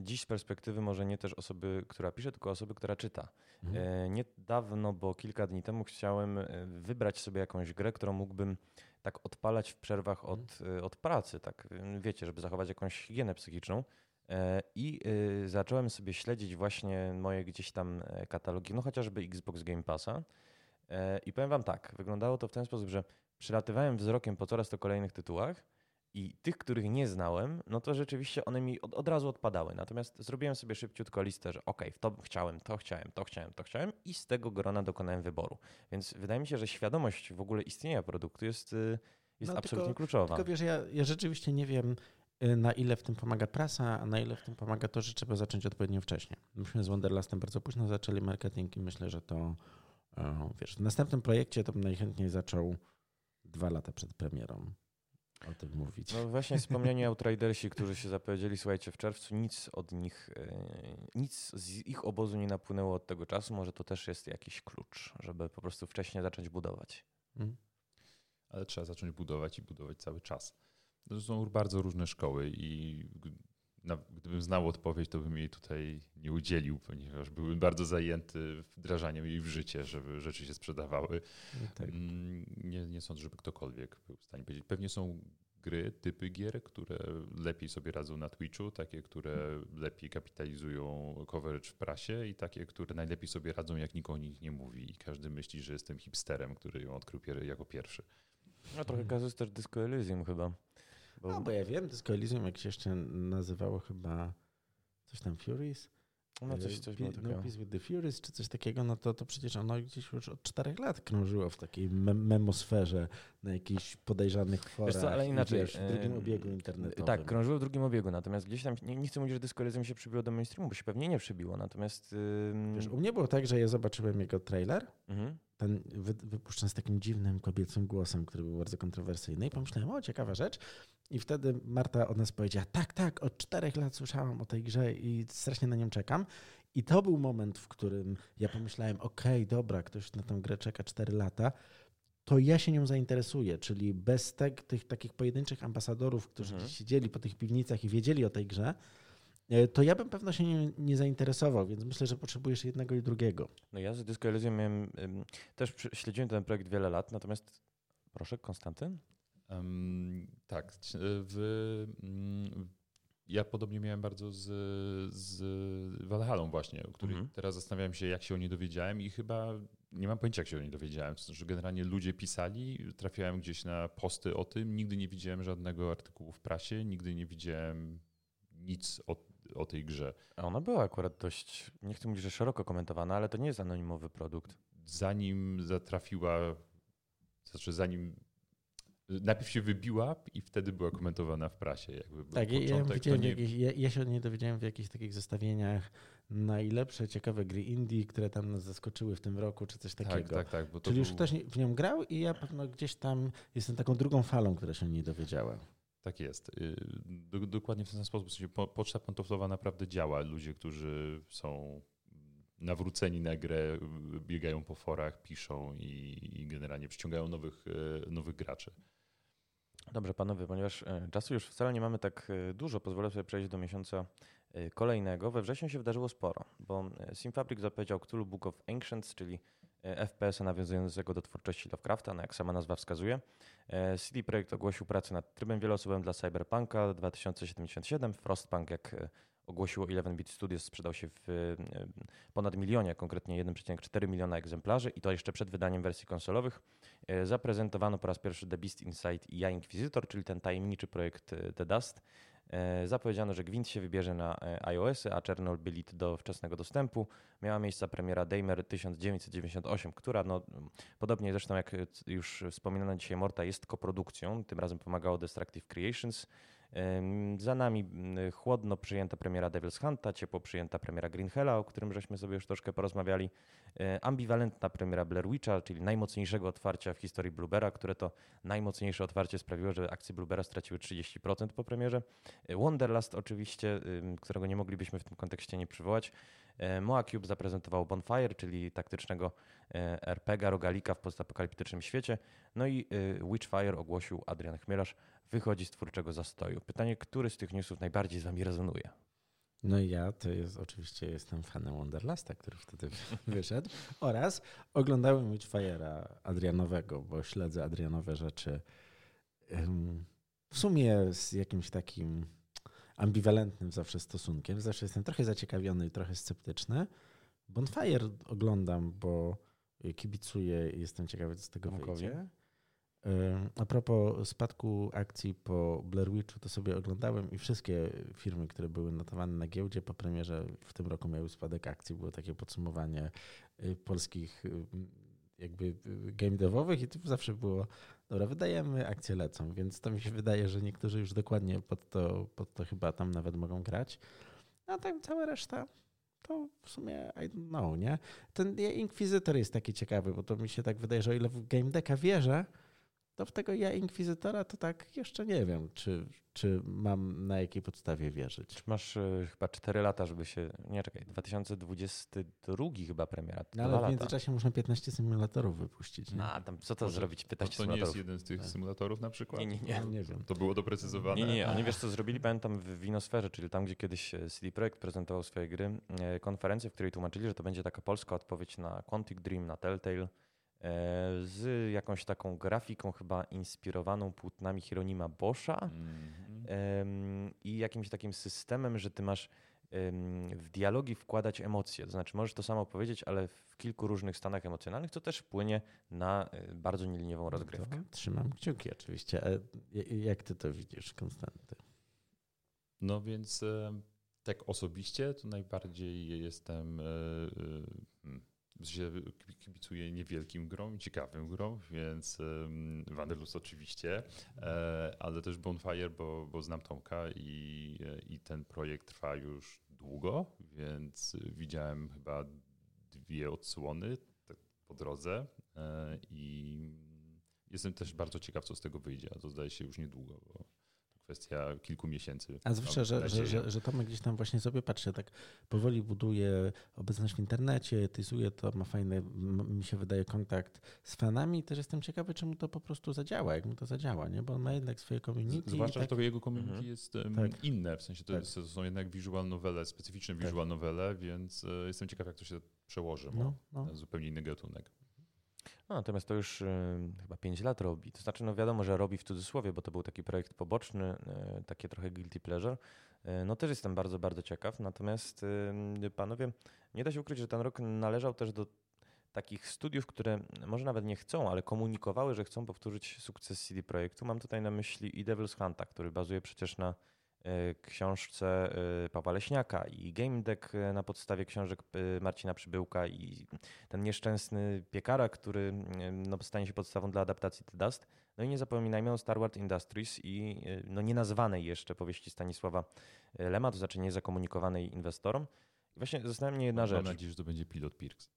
dziś z perspektywy może nie też osoby, która pisze, tylko osoby, która czyta. Mhm. E, niedawno, bo kilka dni temu chciałem e, wybrać sobie jakąś grę, którą mógłbym tak odpalać w przerwach od, mhm. od pracy, tak wiecie, żeby zachować jakąś higienę psychiczną. I zacząłem sobie śledzić właśnie moje gdzieś tam katalogi, no chociażby Xbox Game Passa. I powiem wam tak, wyglądało to w ten sposób, że przylatywałem wzrokiem po coraz to kolejnych tytułach, i tych, których nie znałem, no to rzeczywiście one mi od, od razu odpadały. Natomiast zrobiłem sobie szybciutko listę, że ok, w to chciałem, to chciałem, to chciałem, to chciałem i z tego grona dokonałem wyboru. Więc wydaje mi się, że świadomość w ogóle istnienia produktu jest, y, jest no, absolutnie tylko, kluczowa. Tylko wiesz, ja, ja rzeczywiście nie wiem, y, na ile w tym pomaga prasa, a na ile w tym pomaga to, że trzeba zacząć odpowiednio wcześnie. Myśmy z Wonderlastem bardzo późno zaczęli marketing i myślę, że to e, wiesz, w następnym projekcie to bym najchętniej zaczął dwa lata przed premierą o tym mówić. No właśnie wspomniani Outridersi, którzy się zapowiedzieli, słuchajcie, w czerwcu nic od nich, nic z ich obozu nie napłynęło od tego czasu. Może to też jest jakiś klucz, żeby po prostu wcześniej zacząć budować. Hmm. Ale trzeba zacząć budować i budować cały czas. To są bardzo różne szkoły i gdybym znał odpowiedź, to bym jej tutaj nie udzielił, ponieważ byłbym bardzo zajęty wdrażaniem jej w życie, żeby rzeczy się sprzedawały. No tak. Mm, nie, nie sądzę, żeby ktokolwiek był w stanie powiedzieć. Pewnie są gry, typy gier, które lepiej sobie radzą na Twitchu, takie, które lepiej kapitalizują coverage w prasie i takie, które najlepiej sobie radzą, jak nikt o nich nie mówi. I każdy myśli, że jestem hipsterem, który ją odkrył jako pierwszy. No trochę kazus też Disco Elysium chyba. Bo... No bo ja wiem, Disco Elysium, jak się jeszcze nazywało chyba coś tam Furies. No coś, coś było no, Peace with the Furies, czy coś takiego, no to, to przecież ono gdzieś już od czterech lat krążyło w takiej memosferze na jakichś podejrzanych forach. Wiesz co, ale inaczej. Wiesz, w drugim obiegu internetowym. Tak, krążyło w drugim obiegu, natomiast gdzieś tam, nie, nie chcę mówić, że Disco Elysium się przybiło do mainstreamu, bo się pewnie nie przybiło, natomiast... Ym... Wiesz, u mnie było tak, że ja zobaczyłem jego trailer, mhm ten wy, wypuszczony z takim dziwnym kobiecym głosem, który był bardzo kontrowersyjny. I pomyślałem, o ciekawa rzecz. I wtedy Marta od nas powiedziała, tak, tak, od czterech lat słyszałam o tej grze i strasznie na nią czekam. I to był moment, w którym ja pomyślałem, okej, okay, dobra, ktoś na tę grę czeka cztery lata, to ja się nią zainteresuję, czyli bez te, tych takich pojedynczych ambasadorów, którzy mhm. siedzieli po tych piwnicach i wiedzieli o tej grze, E, to ja bym pewno się nie, nie, zainteresował, więc myślę, że potrzebujesz jednego i drugiego. No ja z Disco Elysium miałem, też śledziłem ten projekt wiele lat, natomiast proszę, Konstantyn? Tak, w, mm, ja podobnie miałem bardzo z, z właśnie, o której mhm. teraz zastanawiałem się, jak się o niej dowiedziałem i chyba nie mam pojęcia, jak się o niej dowiedziałem. To znaczy, generalnie ludzie pisali, trafiałem gdzieś na posty o tym, nigdy nie widziałem żadnego artykułu w prasie, nigdy nie widziałem nic o o tej grze. A ona była akurat dość, nie chcę mówić, że szeroko komentowana, ale to nie jest anonimowy produkt. Zanim zatrafiła, znaczy zanim najpierw się wybiła i wtedy była komentowana w prasie. Jakby tak, ja, ja, nie... ja, ja, się o niej dowiedziałem w jakichś takich zestawieniach najlepsze, ciekawe gry indie, które tam nas zaskoczyły w tym roku, czy coś tak, takiego. Tak, tak, tak. Czyli był... już ktoś w nią grał i ja pewno gdzieś tam jestem taką drugą falą, która się o niej dowiedziała. Tak jest. Y, dokładnie w ten sposób. W sensie poczta pantoflowa naprawdę działa. Ludzie, którzy są nawróceni na grę, biegają po forach, piszą i, i generalnie przyciągają nowych, y, nowych graczy. Dobrze, panowie, ponieważ e, czasu już wcale nie mamy tak e, dużo, pozwolę sobie przejść do miesiąca e, kolejnego. We wrześniu się wydarzyło sporo, bo Simfabric zapowiedział Cthulhu Book of Ancients, czyli FPS nawiązującego do twórczości Lovecrafta, no jak sama nazwa wskazuje. CD Projekt ogłosił pracę nad trybem wieloosobowym dla Cyberpunka 2077. Frostpunk, jak ogłosiło 11-bit Studios, sprzedał się w ponad milionie, konkretnie 1,4 miliona egzemplarzy i to jeszcze przed wydaniem wersji konsolowych. Zaprezentowano po raz pierwszy The Beast Inside i Ja Inquisitor, czyli ten tajemniczy projekt The Dust. E, zapowiedziano, że Gwint się wybierze na e, iOS-y, a Chernobylit do wczesnego dostępu. Miała miejsce premiera Damer 1998, która no, podobnie zresztą jak już wspominana dzisiaj Morta jest koprodukcją, tym razem pomagało Destructive Creations. Za nami chłodno przyjęta premiera Devil's Hunta, ciepło przyjęta premiera Green Hella, o którym żeśmy sobie już troszkę porozmawiali. E, ambiwalentna premiera Blair Witcha, czyli najmocniejszego otwarcia w historii Bluebera, które to najmocniejsze otwarcie sprawiło, że akcje Bluebera straciły 30% po premierze. E, Wonderlust oczywiście, którego nie moglibyśmy w tym kontekście nie przywołać. E, Moa Cube zaprezentował Bonfire, czyli taktycznego RPG rogalika w postapokaliptycznym świecie. No i Witchfire ogłosił Adrian Chmielarz, wychodzi z twórczego zastoju. Pytanie, który z tych newsów najbardziej z wami rezonuje? No i ja to jest oczywiście jestem fanem Wonderlasta, który wtedy [LAUGHS] wyszedł. Oraz oglądałem Witchfire'a Adrianowego, bo śledzę Adrianowe rzeczy w sumie z jakimś takim ambiwalentnym zawsze stosunkiem. Zawsze jestem trochę zaciekawiony i trochę sceptyczny. Bonfire oglądam, bo kibicuję i jestem ciekawy, co z tego wyjdzie. A propos spadku akcji po Blair Witchu, to sobie oglądałem i wszystkie firmy, które były notowane na giełdzie po premierze w tym roku miały spadek akcji. Było takie podsumowanie y, polskich y, jakby game devowych i to zawsze było, dobra, wydajemy, akcje lecą, więc to mi się wydaje, że niektórzy już dokładnie pod to, pod to chyba tam nawet mogą grać. A tak cała reszta to w sumie I don't know, nie? Ten Inquisitor jest taki ciekawy, bo to mi się tak wydaje, że o ile w Game Decka wierzę, to w tego ja Inkwizytora to tak jeszcze nie wiem, czy, czy mam na jakiej podstawie wierzyć. Masz y, chyba 4 lata, żeby się. Nie czekaj, 2022 chyba premiera. No, ale w międzyczasie można 15 symulatorów wypuścić. Nie? A tam co to Może, zrobić? 15 to, to nie jest jeden z tych tak. symulatorów na przykład? Nie, nie, nie. No, nie wiem. To było doprecyzowane. Nie, nie, oni wiesz co zrobili, pamiętam w Winosferze, czyli tam, gdzie kiedyś e, CD Projekt prezentował swoje gry, e, konferencję, w której tłumaczyli, że to będzie taka polska odpowiedź na Quantic Dream, na Telltale, e, z jakąś taką grafiką chyba inspirowaną płótnami Hieronima Boscha mm-hmm. i jakimś takim systemem, że ty masz w dialogi wkładać emocje. To znaczy, możesz to samo powiedzieć, ale w kilku różnych stanach emocjonalnych, co też wpłynie na bardzo nieliniową no rozgrywkę. trzymam kciuki oczywiście. A jak ty to widzisz, Konstanty? No więc tak osobiście to najbardziej jestem, e, e, że kibicuję niewielkim grom, ciekawym grom, więc Wanderlust oczywiście, e, ale też Bonfire, bo, bo znam Tomka i, i ten projekt trwa już długo, więc widziałem chyba dwie odsłony tak po drodze i jestem też bardzo ciekaw, co z tego wyjdzie, a to zdaje się już niedługo, bo kwestia kilku miesięcy. A zwłaszcza, że, że, że, że Tomek gdzieś tam właśnie sobie patrzy, tak powoli buduje obecność w internecie, etyzuje to, ma fajny, mi się wydaje, kontakt z fanami. Też jestem ciekawy, czy mu to po prostu zadziała, jak mu to zadziała, nie? bo on ma jednak swoje community. Zwłaszcza, tak... że to jego community mhm. jest tak. inne, w sensie to, tak. jest, to, są jednak visual novele, specyficzne tak. visual novele, więc e, jestem ciekaw, jak to się przełoży no, no. zupełnie inny gatunek. No, natomiast to już y, chyba 5 lat robi. To znaczy, no wiadomo, że robi w cudzysłowie, bo to był taki projekt poboczny, y, takie trochę guilty pleasure. Y, no też jestem bardzo, bardzo ciekaw. Natomiast panowie, nie da się ukryć, że ten rok należał też do takich studiów, które może nawet nie chcą, ale komunikowały, że chcą powtórzyć sukces CD Projektu. Mam tutaj na myśli i Devil's Hunta, który bazuje przecież na książce e, Pawła Leśniaka i Game Deck e, na podstawie książek Marcina Przybyłka i ten nieszczęsny piekara, który no, stanie się podstawą dla adaptacji The Dust. No i nie zapominajmy o Star Wars Industries i no, nienazwanej jeszcze powieści Stanisława Lema, to znaczy niezakomunikowanej inwestorom. I właśnie zastanawia mnie jedna Mam rzecz. Mam nadzieję, że to będzie pilot Pirks.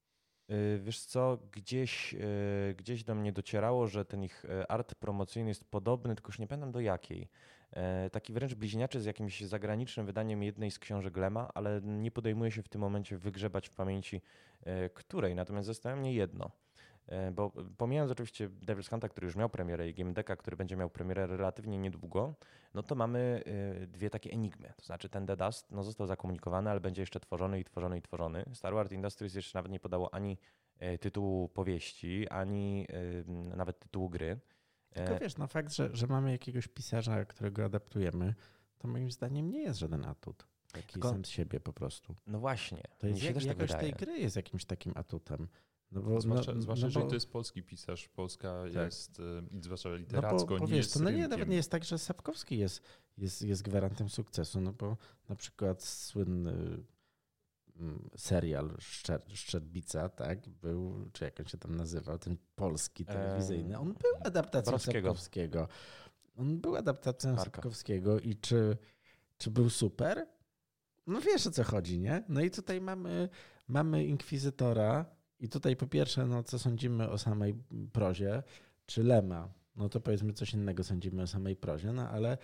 Wiesz co, gdzieś, gdzieś do mnie docierało, że ten ich art promocyjny jest podobny, tylko już nie pamiętam do jakiej. E, taki wręcz bliźniaczy z jakimś zagranicznym wydaniem jednej z książek Lema, ale nie podejmuje się w tym momencie wygrzebać w pamięci e, której. Natomiast zastanawia mnie jedno. E, bo pomijając oczywiście Devil's Hunta, który już miał premierę i GameDecka, który będzie miał premierę relatywnie niedługo, no to mamy dwie takie enigmy. To znaczy ten The Dust no został zakomunikowany, ale będzie jeszcze tworzony i tworzony i tworzony. Star Wars Industries jeszcze nawet nie podało ani tytułu powieści, ani nawet tytułu gry. Tylko e, wiesz, no fakt, że, że mamy jakiegoś pisarza, którego adaptujemy, to moim zdaniem nie jest żaden atut. Taki Tylko, sam z siebie po prostu. No właśnie. To jest jak, tak jakość tak tej gry jest jakimś takim atutem. No bo, zwłaszcza, no, zwłaszcza no bo, że to jest polski pisarz. Polska tak. jest, y, zwłaszcza literacko, no bo, bo nie wiesz, jest to no nie, nawet nie jest tak, że Sapkowski jest, jest, jest gwarantem sukcesu, no bo na przykład słynny serial Szczer, Szczerbica, tak, był, czy jak on się tam nazywał, ten polski telewizyjny, on był adaptacją Borowskiego. Sapkowskiego. On był adaptacją Marka. Sapkowskiego i czy, czy był super? No wiesz o co chodzi, nie? No i tutaj mamy, mamy Inkwizytora i tutaj po pierwsze, no co sądzimy o samej prozie, czy Lema, no to powiedzmy coś innego sądzimy o samej prozie, no ale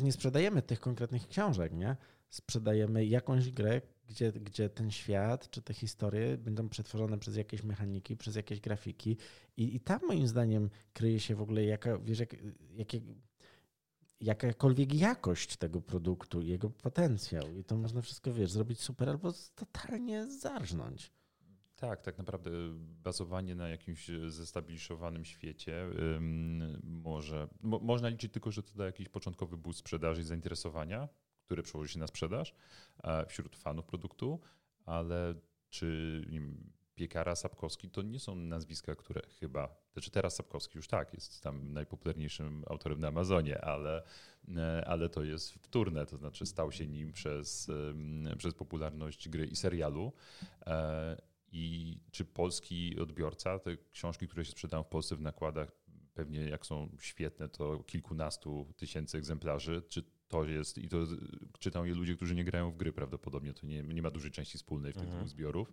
nie sprzedajemy tych konkretnych książek, nie? Sprzedajemy jakąś grę, gdzie, gdzie ten świat czy te historie będą przetworzone przez jakieś mechaniki, przez jakieś grafiki. I, i tam moim zdaniem kryje się w ogóle jaka, wiesz, jak, jakie, jakakolwiek jakość tego produktu, jego potencjał. I to można wszystko, wiesz, zrobić super albo totalnie zarżnąć. Tak, tak naprawdę bazowanie na jakimś zestabilizowanym świecie może, mo, można liczyć tylko, że to da jakiś początkowy boost sprzedaży i zainteresowania, które przełoży się na sprzedaż e, wśród fanów produktu, ale czy wiem, Piekara, Sapkowski to nie są nazwiska, które chyba, znaczy teraz Sapkowski już tak, jest tam najpopularniejszym autorem na Amazonie, ale, e, ale to jest wtórne, to znaczy stał się nim przez, przez popularność gry i serialu. E, I czy polski odbiorca, te książki, które się sprzedają w Polsce w nakładach, pewnie jak są świetne, to kilkunastu tysięcy egzemplarzy, czy to jest, i to czytają je ludzie, którzy nie grają w gry prawdopodobnie, to nie, nie ma dużej części wspólnej w tych mhm. dwóch zbiorów.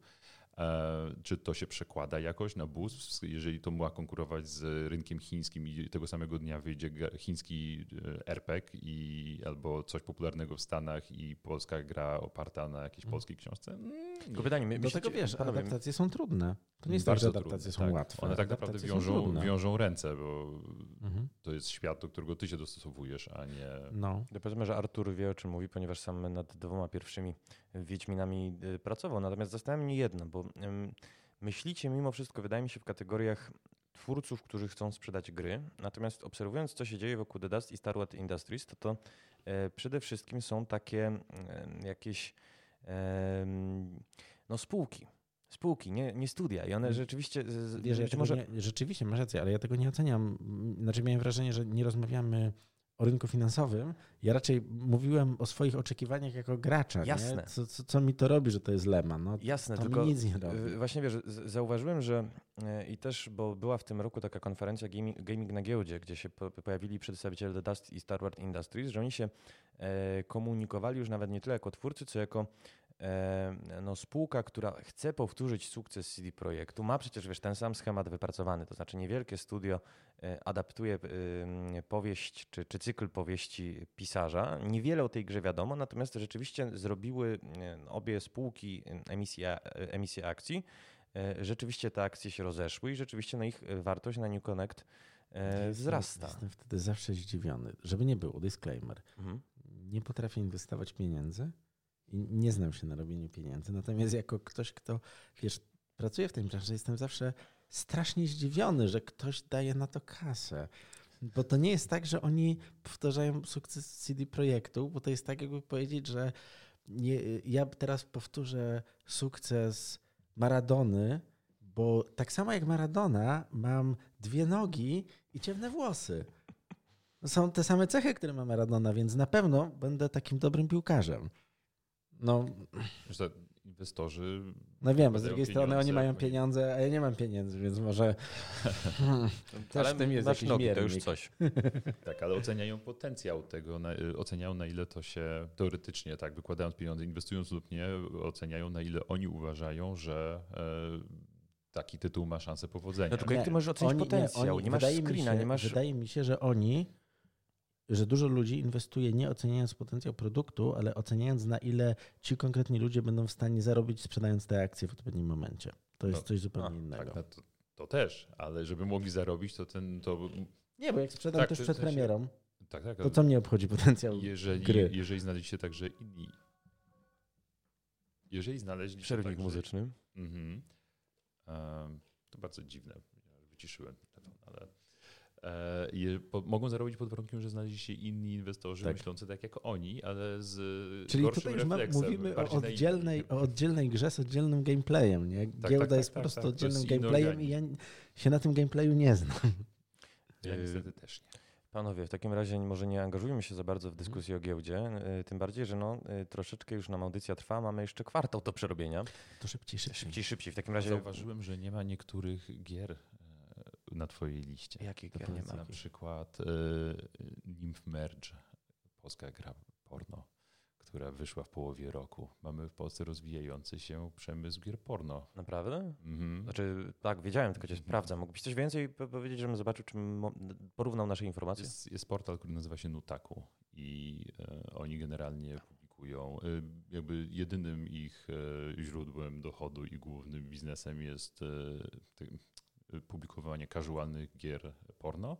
E, czy to się przekłada jakoś na boost, jeżeli to ma konkurować z rynkiem chińskim i tego samego dnia wyjdzie chiński e, RPG i albo coś popularnego w Stanach i polska gra oparta na jakiejś mhm. polskiej książce? Mm, Tylko pytanie, my, Do tego wiesz, panowie, adaptacje są trudne. To nie jest tak, że adaptacje trudne, są tak. łatwe. One tak naprawdę wiążą, wiążą ręce, bo mhm. to jest świat, do którego ty się dostosowujesz, a nie... No. Ja powiedzmy, że Artur wie, o czym mówi, ponieważ sam nad dwoma pierwszymi Wiedźminami y, pracował. Natomiast zastanawiam mnie jedno, bo myślicie mimo wszystko, wydaje mi się, w kategoriach twórców, którzy chcą sprzedać gry. Natomiast obserwując, co się dzieje wokół The Dust i Star Wars Industries, to to e, przede wszystkim są takie jakieś no, spółki. Spółki, nie, nie studia. I one mm. rzeczywiście. Wiesz, ja może... Nie, rzeczywiście masz rację, ale ja tego nie oceniam. Znaczy, miałem wrażenie, że nie rozmawiamy o rynku finansowym, ja raczej mówiłem o swoich oczekiwaniach jako gracza. Jasne. Co, co, co, mi to robi, że to jest Leman? No, Jasne, to tylko nic nie robi. właśnie wiesz, zauważyłem, że e, i też, bo była w tym roku taka konferencja Gaming, gaming na giełdzie, gdzie się pojawili przedstawiciele The Dust i Star Wars Industries, że oni się e, komunikowali już nawet nie tyle jako twórcy, co jako no, spółka, która chce powtórzyć sukces CD Projektu, ma przecież wiesz, ten sam schemat wypracowany, to znaczy niewielkie studio e, adaptuje powieść czy, czy cykl powieści pisarza. Niewiele o tej grze wiadomo, natomiast rzeczywiście zrobiły obie spółki emisję, emisję akcji. E, rzeczywiście te akcje się rozeszły i rzeczywiście na ich wartość na New Connect wzrasta. Jestem wtedy zawsze zdziwiony, żeby nie było, disclaimer. Mhm. Nie potrafię inwestować pieniędzy, i nie znam się na robieniu pieniędzy. Natomiast jako ktoś, kto, wiesz, pracuje w tym branży, jestem zawsze strasznie zdziwiony, że ktoś daje na to kasę. Bo to nie jest tak, że oni powtarzają sukces CD Projektu, bo to jest tak, jakby powiedzieć, że nie, ja teraz powtórzę sukces Maradony, bo tak samo jak Maradona mam dwie nogi i ciemne włosy. Są te same cechy, które ma Maradona, więc na pewno będę takim dobrym piłkarzem. No, że inwestorzy. No wiem, z drugiej strony oni mają pieniądze, a ja nie mam pieniędzy, więc może. [LAUGHS] też ale w tym jest jakiś nogi, to już coś. [LAUGHS] tak, ale oceniają potencjał tego, na, oceniają na ile to się teoretycznie, tak, wykładając pieniądze, inwestując lub nie, oceniają na ile oni uważają, że. E, taki tytuł ma szansę powodzenia. No tylko jak ty możesz ocenić oni, potencjał? Nie, oni, nie masz screena, się, nie masz... Wydaje mi się, że oni że dużo ludzi inwestuje nie oceniając potencjał produktu, ale oceniając na ile ci konkretni ludzie będą w stanie zarobić sprzedając te akcje w odpowiednim momencie. To jest no, coś zupełnie no, innego. Tak, to, to, też, ale żeby mogli zarobić, to ten to. Nie, bo jak sprzedam tak, też przed premierą, tak, tak, to co mnie obchodzi potencjał jeżeli, gry? Jeżeli znaleźliście także inni. Jeżeli znaleźliście. Przerwnik także, muzyczny. Mhm, um, to bardzo dziwne. Wyciszyłem telefon, ale. E, mogą zarobić pod warunkiem, że znaleźli się inni inwestorzy tak. myślący tak jak oni, ale z Czyli tutaj już mówimy o oddzielnej, o oddzielnej grze z oddzielnym gameplayem. Nie? Tak, Giełda tak, jest tak, po prostu tak. oddzielnym gameplayem i ja się na tym gameplayu nie znam. Ja niestety też nie. Panowie, w takim razie może nie angażujmy się za bardzo w dyskusję o giełdzie, e, tym bardziej, że no, e, troszeczkę już nam audycja trwa, mamy jeszcze kwartał do przerobienia. To szybciej, szybciej. Szybciej, szybciej. W takim razie... Zauważyłem, że nie ma niektórych gier na twojej liście. Jakich gier nie ma? Na przykład y, Nymph Merge, polska gra porno, która wyszła w połowie roku. Mamy w Polsce rozwijający się przemysł gier porno. Naprawdę? Mhm. Znaczy, tak, wiedziałem, tylko cię sprawdzam. Mógłbyś coś więcej powiedzieć, żebym zobaczył, czym porównał nasze informacje? Jest, jest portal, który nazywa się Nutaku i y, oni generalnie publikują. Y, jakby jedynym ich y, źródłem dochodu i głównym biznesem jest publikowanie casualnych gier porno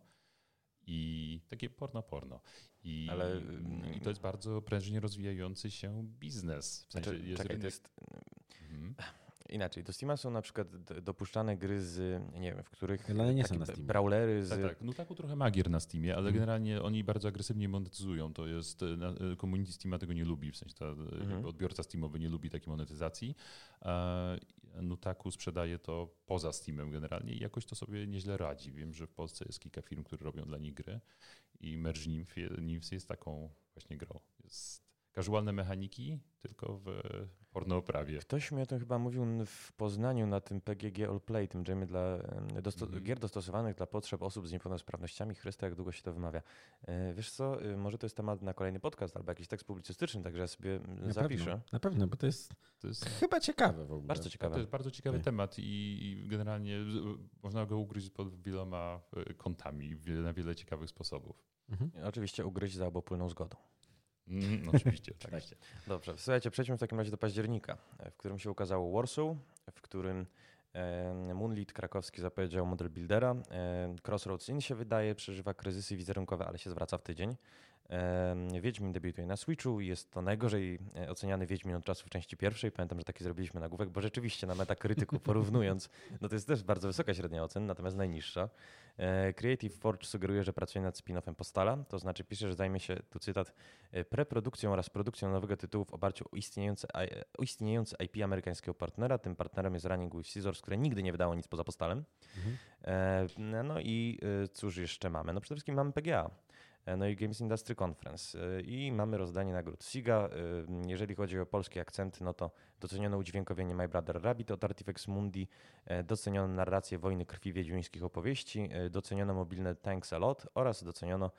i takie porno-porno. I, Ale, I to jest bardzo prężnie rozwijający się biznes. W sensie znaczy, jest czekaj, rynek... to jest... Mhm. Inaczej, do Steama są na przykład dopuszczane gry z, nie wiem, w których ale nie są na Steamie. brawlery z... Tak, tak. No taku trochę magier na Steamie, ale mhm. generalnie oni bardzo agresywnie monetyzują. To jest, e, e, community Steama tego nie lubi, w sensie ta, mhm. odbiorca Steamowy nie lubi takiej monetyzacji. Nutaku sprzedaje to poza Steamem generalnie i jakoś to sobie nieźle radzi. Wiem, że w Polsce jest kilka firm, które robią dla nich gry i Merge Nymph jest taką właśnie grą. Jest casualne mechaniki, tylko w porno oprawie. Ktoś mi o tym chyba mówił w Poznaniu na tym PGG All Play, tym jamie dla dosto mm. gier dostosowanych dla potrzeb osób z niepełnosprawnościami. Chrysta, jak długo się to wymawia. E, wiesz co, y, może to jest temat na kolejny podcast albo jakiś tekst publicystyczny, także ja sobie na zapiszę. Pewno, na pewno, bo to jest, to jest chyba ciekawe w ogóle. Bardzo ciekawe. To jest bardzo ciekawy tak. temat i, generalnie można go ugryźć pod wieloma kątami, na wiele ciekawych sposobów. Mhm. Oczywiście ugryźć za obopólną zgodą. Mm, oczywiście, oczywiście. Dobrze, słuchajcie, przejdźmy w takim razie do października, w którym się ukazało Warsaw, w którym Moonlit krakowski zapowiedział model buildera. Crossroads In się wydaje, przeżywa kryzysy wizerunkowe, ale się zwraca w tydzień. Wiedźmin debiutuje na Switchu i jest to najgorzej e, oceniany Wiedźmin od czasów części pierwszej. Pamiętam, że taki zrobiliśmy nagłówek, bo rzeczywiście na Metakrytyku [LAUGHS] porównując, no to jest też bardzo wysoka średnia ocen, natomiast najniższa. E, Creative Forge sugeruje, że pracuje nad spin-offem Postala, to znaczy pisze, że zajmie się, tu cytat, e, preprodukcją oraz produkcją nowego tytułu w oparciu o istniejące, o istniejące IP amerykańskiego partnera. Tym partnerem jest Running with Scissors, które nigdy nie wydało nic poza Postalem. Mhm. No i cóż jeszcze mamy? No przede wszystkim mamy PGA. E, no i Games Industry Conference. E, I mamy rozdanie nagród SIGA. E, jeżeli chodzi o polskie akcenty, no to doceniono udźwiękowienie My Brother Rabbit od Artifex Mundi, doceniono narrację wojny krwi wiedźmińskich opowieści, doceniono mobilne Thanks a Lot oraz doceniono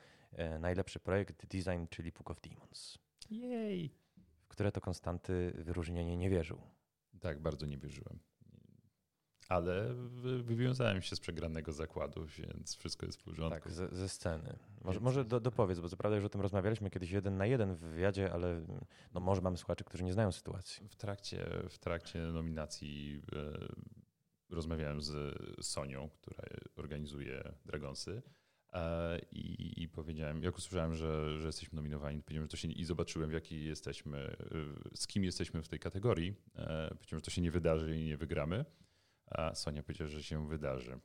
najlepszy projekt design, czyli Book of Demons. Jej! W które to Konstanty wyróżnienie nie wierzył. Tak, bardzo nie wierzyłem ale wywiązałem się z przegranego zakładu, więc wszystko jest w porządku. Tak, ze, ze sceny. Może, może do, dopowiedz, bo co prawda już o tym rozmawialiśmy kiedyś jeden na jeden w wywiadzie, ale no może mamy słuchaczy, którzy nie znają sytuacji. W trakcie, w trakcie nominacji e, rozmawiałem z Sonią, która organizuje Dragonsy. E, I, I, powiedziałem, jak usłyszałem, że, że jesteśmy nominowani, powiedziałem, że to się i zobaczyłem, w jakiej jesteśmy, z kim jesteśmy w tej kategorii. E, powiedziałem, że to się nie wydarzy i nie wygramy a Sonia powiedziała, że się wydarzy.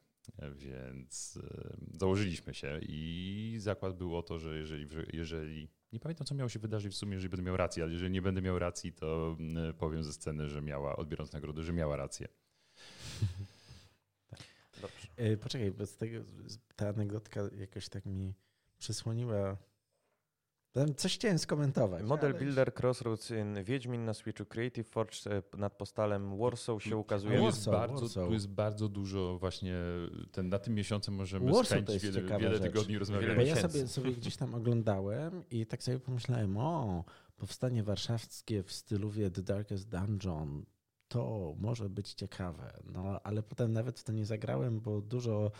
Więc e, założyliśmy się i zakład był o to, że jeżeli, jeżeli nie pamiętam, co miało się wydarzyć w sumie, jeżeli będę miał rację, ale jeżeli nie będę miał racji, to powiem ze sceny, że miała, odbierając nagrodę, że miała rację. Dobrze. E, poczekaj, bo z tego, ta anegdotka jakoś tak mi przysłoniła Coś chciałem skomentować. Model ale... Builder Crossroads in Wiedźmin na Switchu Creative Forge e, nad postalem Warsaw się ukazuje. Tu jest, bardzo, Warsaw. tu jest bardzo dużo właśnie, ten, na tym miesiącu możemy Warsaw spędzić wiele, wiele tygodni rozmawiać. Bo ja sobie, sobie gdzieś tam oglądałem i tak sobie pomyślałem, o, powstanie warszawskie w stylu The Darkest Dungeon, to może być ciekawe. No, ale potem nawet w to nie zagrałem, bo dużo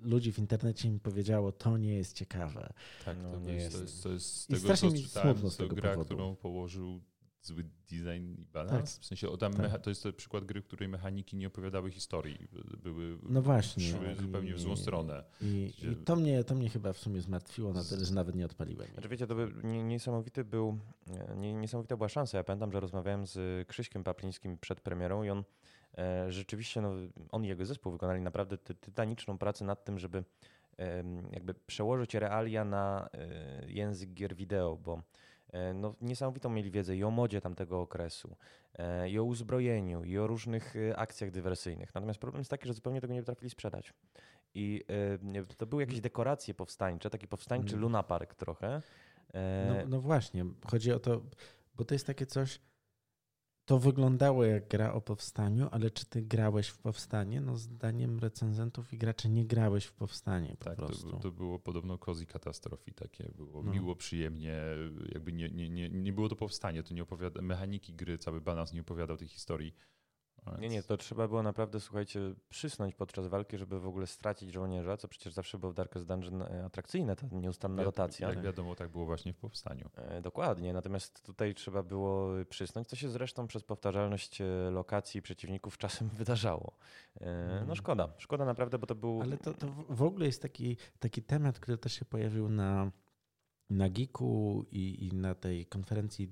ludzi w internecie mi powiedziało, to nie jest ciekawe. Tak, no, to, nie jest, to jest, to jest z tego, strasznie mi smutno z tego gra, powodu. którą położył zły design i balans. Tak. W sensie tam tak. to jest to przykład gry, w której mechaniki nie opowiadały historii. Były, no właśnie. Szły zupełnie w złą stronę. I, Gdzie... i, to, mnie, to mnie chyba w sumie zmartwiło na tyle, że nawet nie odpaliłem. Znaczy, wiecie, to by niesamowity był, nie, niesamowita była szansa. Ja pamiętam, że rozmawiałem z Krzyśkiem Paplińskim przed premierą i on rzeczywiście no, on i jego zespół wykonali naprawdę ty tytaniczną pracę nad tym, żeby jakby przełożyć realia na e, język gier wideo, bo e, no, niesamowitą mieli wiedzę i o modzie tamtego okresu, i o uzbrojeniu, i o różnych akcjach dywersyjnych. Natomiast problem jest taki, że zupełnie tego nie potrafili sprzedać. I to były jakieś dekoracje powstańcze, taki powstańczy mm. Luna Park trochę. No, no właśnie, chodzi o to, bo to jest takie coś, to wyglądało jak gra o powstaniu, ale czy ty grałeś w powstanie? No zdaniem recenzentów i graczy nie grałeś w powstanie po tak, prostu. To, to było podobno cozy katastrofii takie. Było no. miło, przyjemnie, jakby nie, nie, nie, nie było to powstanie, to nie opowiada, mechaniki gry, cały balans nie opowiadał tej historii. Nie, nie, to trzeba było naprawdę, słuchajcie, przysnąć podczas walki, żeby w ogóle stracić żołnierza, co przecież zawsze było w Darkest Dungeon e, atrakcyjne, ta nieustanna rotacja. Jak wiadomo, tak było właśnie w Powstaniu. E, dokładnie, natomiast tutaj trzeba było przysnąć, co się zresztą przez powtarzalność e, lokacji przeciwników czasem [LAUGHS] wydarzało. No mhm. szkoda, szkoda naprawdę, bo to był... Ale to, to w ogóle jest taki, taki temat, który też się pojawił na na Geeku i, i, na tej konferencji,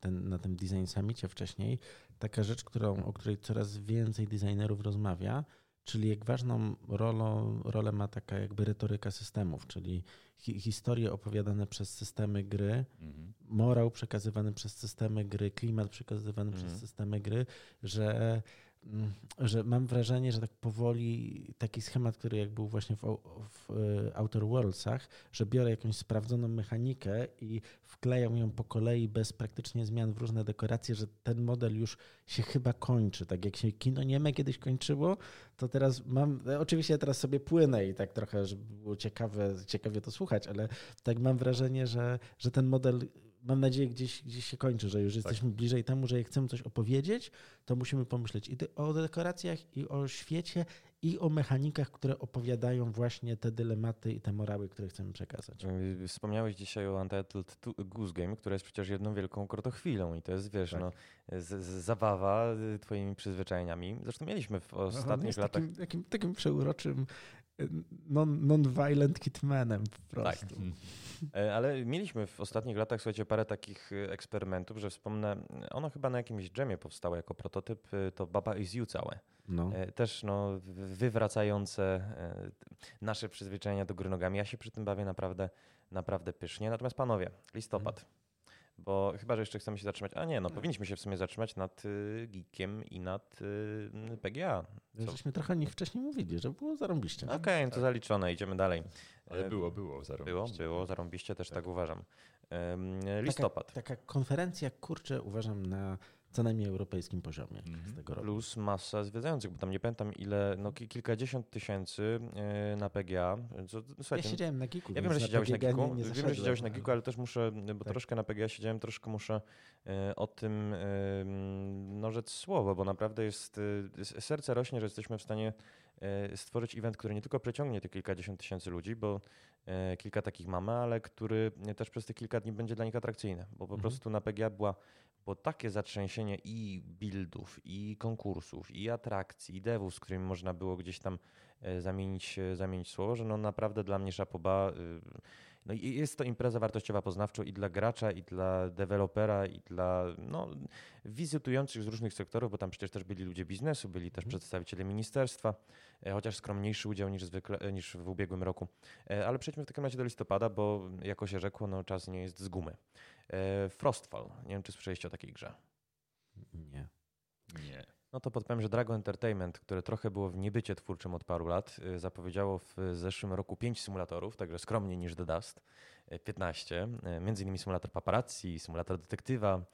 ten, na tym Design Summitie wcześniej, taka rzecz, którą, o której coraz więcej designerów rozmawia, czyli jak ważną rolą, rolę ma taka jakby retoryka systemów, czyli hi, historie opowiadane przez systemy gry, mhm. morał przekazywany przez systemy gry, klimat przekazywany mhm. przez systemy gry, że że mam wrażenie, że tak powoli taki schemat, który jak był właśnie w, w e, Outer Worldsach, że biorę jakąś sprawdzoną mechanikę i wklejam ją po kolei bez praktycznie zmian w różne dekoracje, że ten model już się chyba kończy. Tak jak się kino nieme kiedyś kończyło, to teraz mam, e, oczywiście teraz sobie płynę i tak trochę, żeby było ciekawe, ciekawie to słuchać, ale tak mam wrażenie, że, że ten model mam nadzieję, gdzieś, gdzieś się kończy, że już tak. jesteśmy bliżej temu, że jak chcemy coś opowiedzieć, to musimy pomyśleć i o dekoracjach, i o świecie, i o mechanikach, które opowiadają właśnie te dylematy i te morały, które chcemy przekazać. Wspomniałeś dzisiaj o Untitled Goose Game, która jest przecież jedną wielką krotochwilą i to jest, wiesz, tak. no, z, z, zabawa y, twoimi przyzwyczajeniami. Zresztą mieliśmy w ostatnich latach... Takim, takim, takim przeuroczym non-violent hitmanem po prostu. Tak. Ale mieliśmy w ostatnich latach, słuchajcie, parę takich e, eksperymentów, że wspomnę, ono chyba na jakimś dżemie powstało jako prototyp, e, to Baba is You całe. No. Też no, wywracające nasze przyzwyczajenia do gry nogami. Ja się przy tym bawię naprawdę, naprawdę pysznie. Natomiast panowie, listopad. Hmm. Bo chyba, że jeszcze chcemy się zatrzymać. A nie, no powinniśmy się w sumie zatrzymać nad y, Geekiem i nad y, PGA. Co? Żeśmy trochę o nich wcześniej mówili, że było zarąbiście. Okej, okay, no to tak. zaliczone, idziemy dalej. Ale było, było zarąbiście. Było, było zarąbiście, też tak, tak uważam. Listopad. Taka, taka konferencja, kurczę, uważam na co najmniej europejskim poziomie mm. z tego roku. Plus masa zwiedzających, bo tam nie pamiętam ile, no kilkadziesiąt tysięcy e, na PGA. Co, ja siedziałem na Giku. Ja wiem, że siedziałeś na Giku, nie, nie wiem, że siedziałeś na Giku, ale też muszę, bo tak. troszkę na PGA siedziałem, troszkę muszę e, o tym no, rzec słowo, bo naprawdę jest, e, serce rośnie, że jesteśmy w stanie stworzyć event, który nie tylko przeciągnie te kilkadziesiąt tysięcy ludzi, bo kilka takich mamy, ale który też przez te kilka dni będzie dla nich atrakcyjny, bo po mhm. prostu na PGA była bo takie zatrzęsienie i buildów, i konkursów, i atrakcji, i devów, z którymi można było gdzieś tam e, zamienić, e, zamienić słowo, że no naprawdę dla mnie szapoba. Y, no jest to impreza wartościowa poznawczo i dla gracza, i dla dewelopera, i dla no, wizytujących z różnych sektorów, bo tam przecież też byli ludzie biznesu, byli też mhm. przedstawiciele ministerstwa, e, chociaż skromniejszy udział niż, zwykle, niż w ubiegłym roku. Ale przejdźmy w takim razie do listopada, bo jako się rzekło, no, czas nie jest z gumy. E, Frostfall. Nie wiem, czy słyszeliście o takiej grze. Nie. Nie. No to podpowiem, że Dragon Entertainment, które trochę było w niebycie twórczym od paru lat, y, zapowiedziało w zeszłym roku 5 symulatorów, także skromniej niż The Dust, 15. Y, y, między innymi symulator paparazzi, symulator detektywa,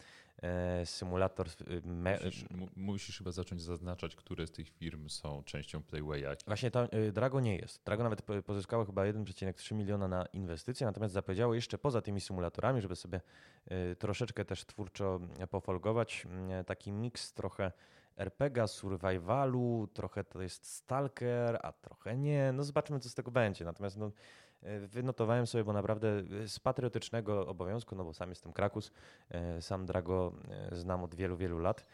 symulator... Musisz, musisz, chyba zacząć zaznaczać, które z tych firm są częścią Playwaya. Właśnie to Drago nie jest. Drago nawet pozyskało chyba 1,3 miliona na inwestycje, natomiast zapowiedziało jeszcze poza tymi symulatorami, żeby sobie troszeczkę też twórczo pofolgować, taki miks trochę RPG, survivalu, trochę to jest stalker, a trochę nie. No zobaczymy, co z tego będzie. Natomiast no, e, wynotowałem sobie, bo naprawdę z patriotycznego obowiązku, no bo sam jestem Krakus, e, sam Drago e, znam od wielu, wielu lat.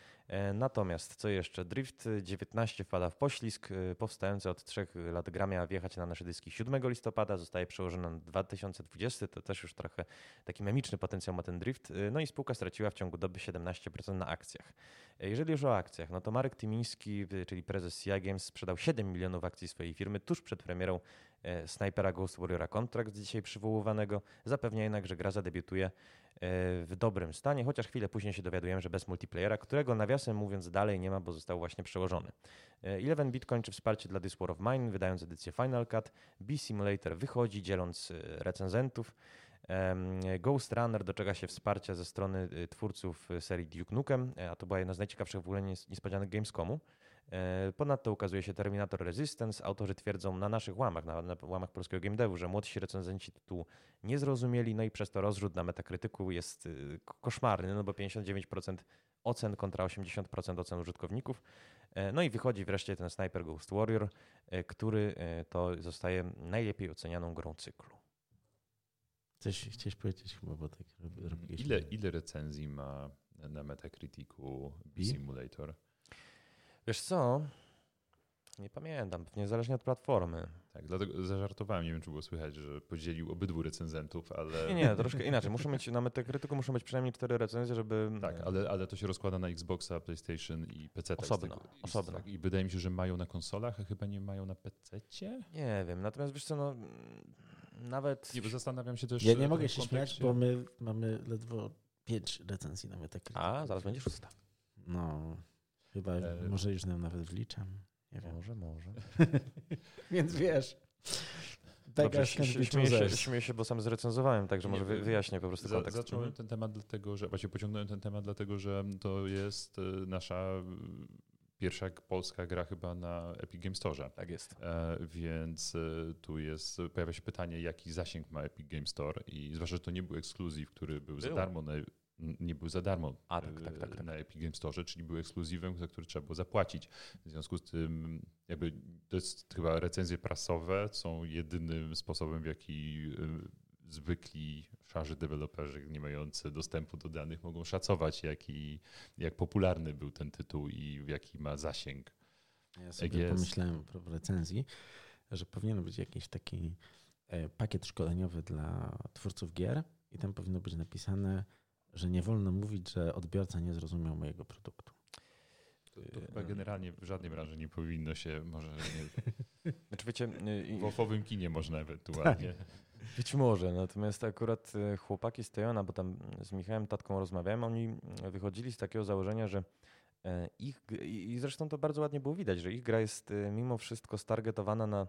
Natomiast co jeszcze? Drift 19 wpada w poślizg, powstający od trzech lat gra miała wjechać na nasze dyski 7 listopada, zostaje przełożona na 2020, to też już trochę taki memiczny potencjał ma ten Drift. No i spółka straciła w ciągu doby 17% na akcjach. Jeżeli już o akcjach, no to Marek Tymiński, czyli prezes CI Games, sprzedał 7 milionów akcji swojej firmy tuż przed premierą e, Snipera Ghost Warriora Contract, dzisiaj przywoływanego. Zapewnia jednak, że gra zadebiutuje e, w dobrym stanie, chociaż chwilę później się dowiadujemy, że bez multiplayera, którego nawiasem mówiąc dalej nie ma, bo został właśnie przełożony. E, Eleven Bit kończy wsparcie dla This War of Mine, wydając edycję Final Cut. B-Simulator wychodzi, dzieląc recenzentów. Ghost Runner doczeka się wsparcia ze strony twórców serii Duke Nukem, a to była jedna z najciekawszych w ogóle niespodzianek Gamescomu. E, ponadto ukazuje się Terminator Resistance. Autorzy twierdzą na naszych łamach, na, na łamach polskiego game devu, że młodsi recenzenci tytułu nie zrozumieli, no i przez to rozrzut na metakrytyku jest y, koszmarny, no bo 59% ocen kontra 80% ocen użytkowników. E, no i wychodzi wreszcie ten Sniper Ghost Warrior, który to zostaje najlepiej ocenianą grą cyklu. Coś chciałeś powiedzieć chyba, bo tak robiłeś. Ile, ile recenzji ma na Metacriticu B-Simulator? Wiesz co? Nie pamiętam, pewnie zależnie od platformy. Tak, dlatego zażartowałem, nie wiem czy było słychać, że podzielił obydwu recenzentów, ale... Nie, nie, troszkę [LAUGHS] inaczej. Muszą mieć, na Metacriticu muszą być przynajmniej cztery recenzje, żeby... Tak, ale, ale to się rozkłada na Xboxa, PlayStation i PC. Osobno, tego, osobno. Tak, I wydaje mi się, że mają na konsolach, a chyba nie mają na PC-cie? Nie wiem, natomiast wiesz co, no nawet... Nie, bo zastanawiam się też... Ja nie mogę się śmiać, bo my mamy ledwo pięć recenzji na Metacritic. A, zaraz będzie szósta. No... Chyba e... może już nam nawet wliczam. Nie wiem. Może, może. [LAUGHS] Więc wiesz. Dobrze, śmieję, się, śmieję się, bo sam zrecenzowałem, także może wyjaśnię po prostu kontekst. Zacząłem ten temat dlatego, że właśnie pociągnąłem ten temat dlatego, że to jest e, nasza pierwsza polska gra chyba na Epic Game Store. Tak jest. E, więc e, tu jest, pojawia się pytanie, jaki zasięg ma Epic Game Store i zwłaszcza, że to nie był ekskluzyw, który był, był. za darmo na, nie był za darmo A, tak, tak, tak, tak. na Epic Game Store, czyli był ekskluzywem, za który trzeba było zapłacić. W związku z tym jakby to jest chyba recenzje prasowe są jedynym sposobem, w jaki zwykli szarzy deweloperzy nie mający dostępu do danych mogą szacować, jaki, jak popularny był ten tytuł i jaki ma zasięg. Ja sobie pomyślałem w recenzji, że powinien być jakiś taki e, pakiet szkoleniowy dla twórców gier i tam powinno być napisane, że nie wolno mówić, że odbiorca nie zrozumiał mojego produktu. To, to chyba generalnie w żadnej branży nie powinno się, może nie, [LAUGHS] znaczy wiecie, w ofowym kinie można ewentualnie. Tak. Być może, natomiast akurat e, chłopaki z Tejona, bo tam z Michałem Tatką rozmawiałem, oni wychodzili z takiego założenia, że e, ich, i zresztą to bardzo ładnie było widać, że ich gra jest e, mimo wszystko stargetowana na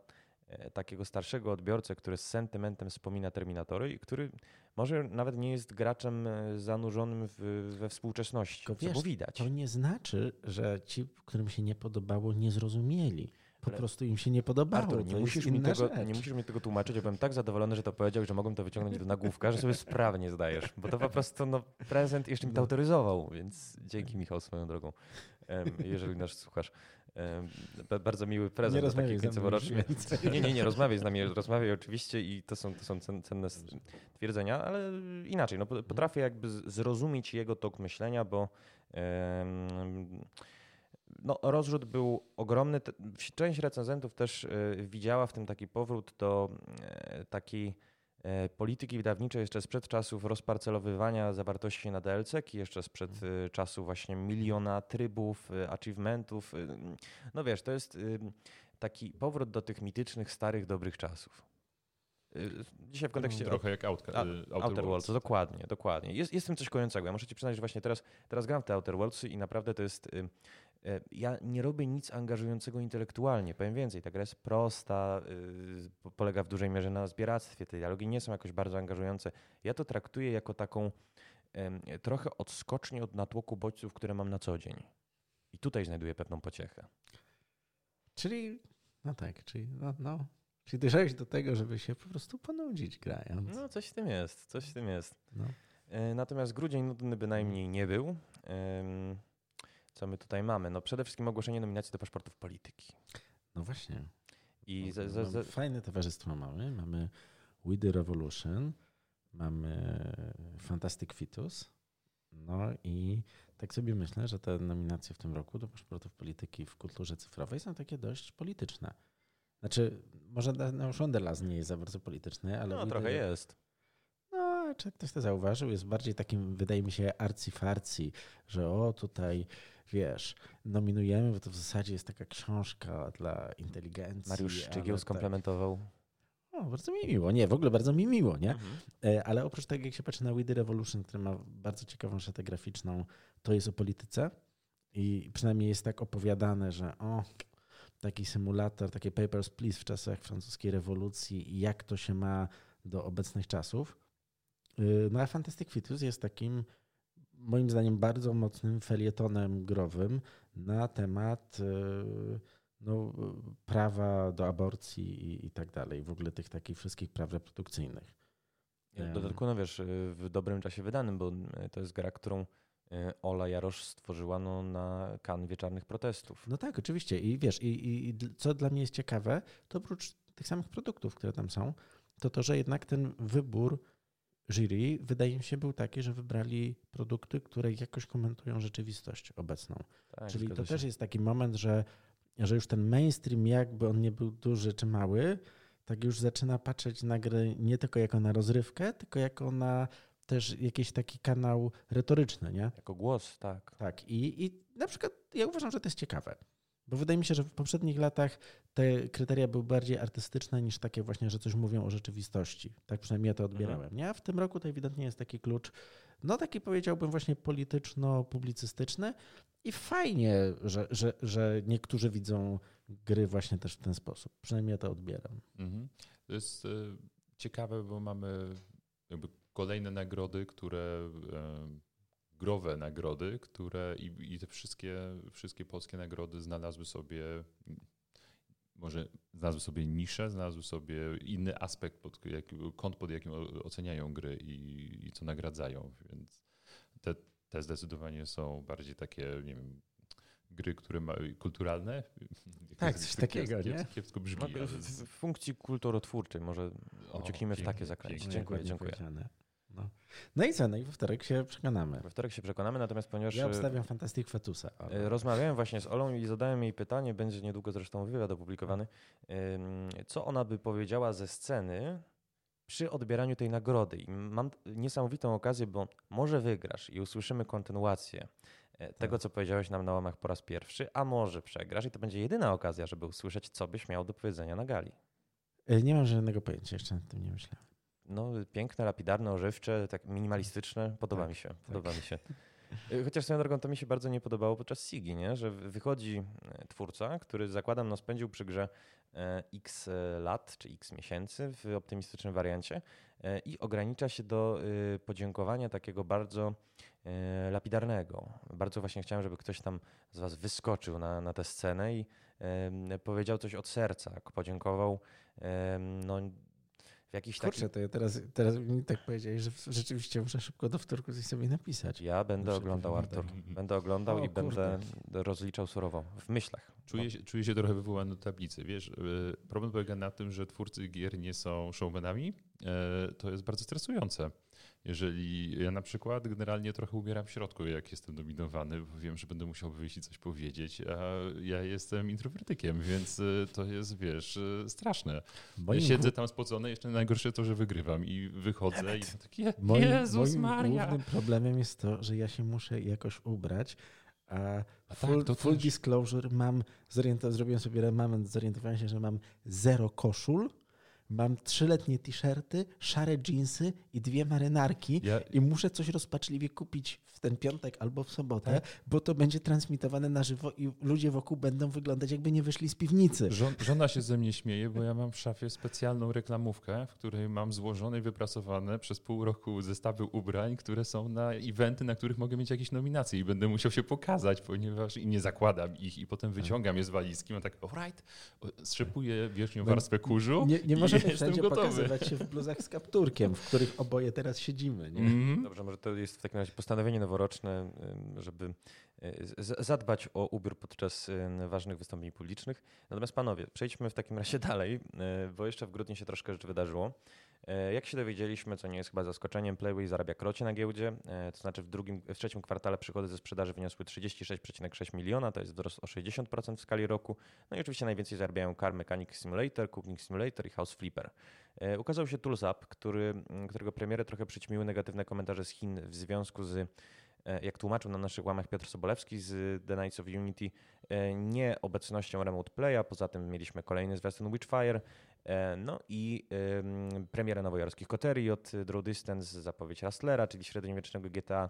takiego starszego odbiorcę, który z sentymentem wspomina Terminatory i który może nawet nie jest graczem zanurzonym w, we współczesności, Tylko co wiesz, widać. To nie znaczy, że ci, którym się nie podobało, nie zrozumieli. Po Ale... prostu im się nie podobało. Artur, nie, musisz mi tego, nie musisz mi tego tłumaczyć. Ja byłem tak zadowolony, że to powiedział, że mogłem to wyciągnąć do nagłówka, że sobie sprawnie zdajesz. Bo to po prostu no, prezent jeszcze mi to no. autoryzował, więc dzięki Michał swoją drogą, jeżeli nas słuchasz. Bardzo miły prezent nie taki końcowo-roczny. Nie, nie, nie, rozmawiaj z nami, rozmawiaj oczywiście i to są, to są cenne twierdzenia, ale inaczej, no, potrafię jakby zrozumieć jego tok myślenia, bo no, rozrzut był ogromny. Część recenzentów też e, widziała w tym taki powrót do e, takiej polityki wydawniczej jeszcze sprzed czasów rozparcelowywania zawartości na DLC, i jeszcze sprzed mhm. czasu właśnie miliona trybów, achievementów. No wiesz, to jest taki powrót do tych mitycznych, starych, dobrych czasów. Dzisiaj w kontekście. Trochę jak Outer, Outer, Outer Worlds. Dokładnie, dokładnie. Jest, jest w tym coś kojącego. Ja muszę ci przyznać, że właśnie teraz, teraz gram w te Outer Worlds i naprawdę to jest E, ja nie robię nic angażującego intelektualnie. Powiem więcej, ta gra jest prosta, y, polega w dużej mierze na zbieractwie. Te dialogi nie są jakoś bardzo angażujące. Ja to traktuję jako taką trochę odskocznię od natłoku bodźców, które mam na co dzień. I tutaj znajduję pewną pociechę. Czyli, no tak, czyli no, no. Czyli dojrzałeś do tego, żeby się po prostu ponudzić grając. No, coś w tym jest, coś w tym jest. No. E, natomiast grudzień nudny bynajmniej nie był co my tutaj mamy? No przede wszystkim ogłoszenie nominacji do paszportów polityki. No właśnie. I no, za, za, Fajne towarzystwo mamy. Mamy We The Revolution, mamy Fantastic Fitus. No i tak sobie myślę, że te nominacje w tym roku do paszportów polityki w kulturze cyfrowej są takie dość polityczne. Znaczy, może no, Wonderland nie jest za bardzo polityczny, ale... No, trochę jest czy ktoś to zauważył, jest bardziej takim, wydaje mi się, arcyfarci, że o tutaj, wiesz, nominujemy, bo to w zasadzie jest taka książka dla inteligencji. Mariusz Szczygieł tak. skomplementował. O, bardzo mi miło. Nie, w ogóle bardzo mi miło, nie? Mhm. E, ale oprócz tego, jak się patrzy na We The Revolution, który ma bardzo ciekawą szatę graficzną, to jest o polityce i przynajmniej jest tak opowiadane, że o, taki symulator, takie Papers, Please w czasach francuskiej rewolucji i jak to się ma do obecnych czasów. Y, no a Fantastic Fetus jest takim moim zdaniem bardzo mocnym felietonem growym na temat y, no, prawa do aborcji i, i tak dalej, w ogóle tych takich wszystkich praw reprodukcyjnych. W dodatku, no wiesz, w dobrym czasie wydanym, bo y, to jest gra, którą Ola Jarosz stworzyła no, na kan wieczarnych protestów. No tak, oczywiście. I wiesz, i, i co dla mnie jest ciekawe, to oprócz tych samych produktów, które tam są, to to, że jednak ten wybór jury, wydaje mi się, był taki, że wybrali produkty, które jakoś komentują rzeczywistość obecną. Tak, Czyli to się. też jest taki moment, że, że już ten mainstream, jakby on nie był duży czy mały, tak już zaczyna patrzeć na gry nie tylko jako na rozrywkę, tylko jako na też jakiś taki kanał retoryczny, nie? Jako głos, tak. Tak. I, i na przykład ja uważam, że to jest ciekawe. Bo wydaje mi się, że w poprzednich latach te kryteria były bardziej artystyczne niż takie właśnie, że coś mówią o rzeczywistości. Tak przynajmniej ja to odbierałem. Mhm. Nie? A w tym roku to ewidentnie jest taki klucz, no taki powiedziałbym właśnie polityczno-publicystyczny i fajnie, że, że, że niektórzy widzą gry właśnie też w ten sposób. Przynajmniej ja to odbieram. Mhm. To jest e, ciekawe, bo mamy jakby kolejne nagrody, które e, growe nagrody, które i, i te wszystkie, wszystkie polskie nagrody znalazły sobie może znalazły sobie niszę, znalazły sobie inny aspekt, pod, jak, kąt, pod jakim oceniają gry i, i co nagradzają, więc te, te zdecydowanie są bardziej takie, nie wiem, gry, które ma, kulturalne. Tak, coś takiego, nie? Kiepsko brzmi. W, w funkcji kulturotwórczej może ucieknijmy w takie zakręty. Dziękuję, dziękuję. No. no i co? No i we wtorek się przekonamy. We wtorek się przekonamy, natomiast ponieważ... Ja obstawiam Fantastic Fetusa. Ale... E, rozmawiałem właśnie z Olą i zadałem jej pytanie, będzie niedługo zresztą wywiad opublikowany, co ona by powiedziała ze sceny przy odbieraniu tej nagrody. I mam niesamowitą okazję, bo może wygrasz i usłyszymy kontynuację e, tego, tak. co powiedziałeś nam na łamach po raz pierwszy, a może przegrasz i to będzie jedyna okazja, żeby usłyszeć, co byś miał do powiedzenia na gali. E, nie mam żadnego pojęcia, jeszcze nad tym nie myślałem no, piękne, lapidarne, ożywcze, tak minimalistyczne. Podoba tak, mi się, tak. podoba mi się. Y, chociaż swoją drogą to mi się bardzo nie podobało podczas Sigi, nie? że wychodzi e, twórca, który zakładam no, spędził przy grze e, x e, lat czy x miesięcy w optymistycznym wariancie i ogranicza się do podziękowania takiego bardzo lapidarnego. Bardzo właśnie chciałem, żeby ktoś tam z Was wyskoczył na, na tę scenę i powiedział coś od serca, podziękował no, jakiś Kurczę, taki... to ja teraz, teraz mi tak powiedziałeś, że rzeczywiście muszę szybko do wtorku coś sobie napisać. Ja będę muszę oglądał, Artur. Będę oglądał o, i kurde. będę rozliczał surowo, w myślach. Czuję się, czuję się trochę wywołany do tablicy. Wiesz, y, problem polega na tym, że twórcy gier nie są showmanami. E, to jest bardzo stresujące. Jeżeli ja na przykład generalnie trochę umieram w środku, jak jestem dominowany, bo wiem, że będę musiał wyjść i coś powiedzieć, a ja jestem introwertykiem, więc y, to jest, wiesz, straszne. Moim ja siedzę tam spocony, jeszcze najgorsze to, że wygrywam i wychodzę Nawet. i takie, moim, Jezus moim Maria. głównym problemem jest to, że ja się muszę jakoś ubrać, full, tak, full disclosure mam, zrobiłem sobie remament, zorientowałem się, że mam zero koszul, Mam trzyletnie t-shirty, szare jeansy i dwie marynarki ja... i muszę coś rozpaczliwie kupić w ten piątek albo w sobotę, tak? bo to będzie transmitowane na żywo i ludzie wokół będą wyglądać jakby nie wyszli z piwnicy. Żon, żona się ze mnie śmieje, bo ja mam w szafie specjalną reklamówkę, w której mam złożone i wypracowane przez pół roku zestawy ubrań, które są na eventy, na których mogę mieć jakieś nominacje i będę musiał się pokazać, ponieważ i nie zakładam ich i potem wyciągam je z walizki, mam tak, alright, strzepuję wierzchnią warstwę kurzu. Nie, nie możemy wszędzie gotowy. pokazywać się w bluzach z kapturkiem, w których oboje teraz siedzimy. Nie? Mm. Dobrze, może to jest w takim razie postanowienie noworoczne, żeby e, zadbać o ubiór podczas ważnych wystąpień publicznych. Natomiast panowie, przejdźmy w takim razie [LAUGHS] dalej, e, bo jeszcze w grudniu się troszkę rzeczy wydarzyło. E, jak się dowiedzieliśmy, co nie jest chyba zaskoczeniem, Playway zarabia krocie na giełdzie, to znaczy w, drugim, w trzecim kwartale przychody ze sprzedaży wyniosły 36,6 miliona, to jest wzrost o 60% w skali roku. No i oczywiście najwięcej zarabiają Car Mechanic Simulator, Cooking Simulator i House Flipper. Ukazał się Tools Up, który, którego premierę trochę przyćmiły negatywne komentarze z Chin w związku z E, jak tłumaczył na naszych łamach Piotr Sobolewski z The Knights of Unity, e, nie obecnością Remote Playa, poza tym mieliśmy kolejny zwiastun Witchfire, e, no i premierę nowojorskich koterii od Draw Distance, zapowiedź Rustlera, czyli średniowiecznego GTA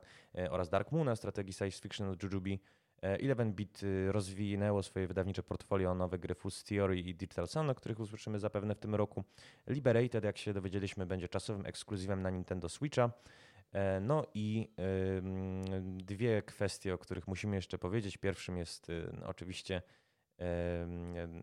oraz Dark Moona, strategii science fiction od Jujubee. 11-bit rozwinęło swoje wydawnicze portfolio nowe gry Fuzz Theory i Digital Sun, o których usłyszymy zapewne w tym roku. Liberated, jak się dowiedzieliśmy, będzie czasowym ekskluzywem na Nintendo Switcha. E, no i dwie kwestie, o których musimy jeszcze powiedzieć. Pierwszym jest y, oczywiście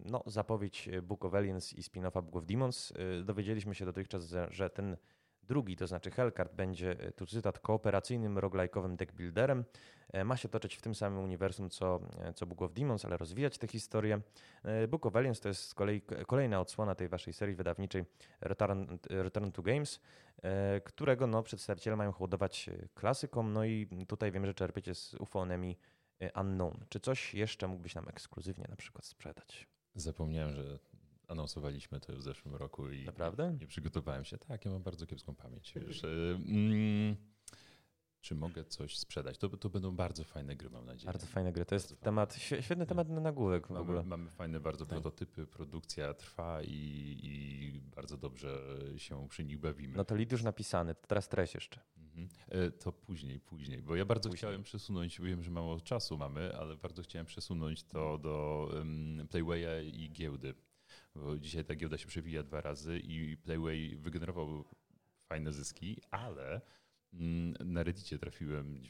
no, zapowiedź Book of Aliens i spin-offa Book of Demons. Y, dowiedzieliśmy się dotychczas, że ten drugi, to znaczy Hellcard, będzie, y, tu cytat, kooperacyjnym roguelike'owym deckbuilderem. E, ma się toczyć w tym samym uniwersum co, e, co Book of Demons, ale rozwijać tę historię. Book of Aliens to jest z kolei kolejna odsłona tej waszej serii wydawniczej Return, Return to Games. E, którego no, przedstawiciele mają hołdować e, klasykom. No i tutaj wiemy, że czerpiecie z e, Unknown. Czy coś jeszcze mógłbyś nam ekskluzywnie na przykład sprzedać? Zapomniałem, że anonsowaliśmy to w zeszłym roku i Naprawdę? nie przygotowałem się. Tak, ja mam bardzo kiepską pamięć. Wiesz, mm, czy mogę coś sprzedać. To, to będą bardzo fajne gry, mam nadzieję. Bardzo fajne gry. To jest temat, świetny temat na nagłówek w mamy, ogóle. Mamy fajne bardzo tak. prototypy, produkcja trwa i, i, bardzo dobrze się przy nich bawimy. No to lead już napisany, to teraz treść jeszcze. Mhm. E, to później, później, bo ja bardzo później. chciałem przesunąć, wiem, że mało czasu mamy, ale bardzo chciałem przesunąć to do um, Playwaya i giełdy. Bo dzisiaj ta giełda się przewija dwa razy i Playway wygenerował fajne zyski, ale Mm, na Reddicie trafiłem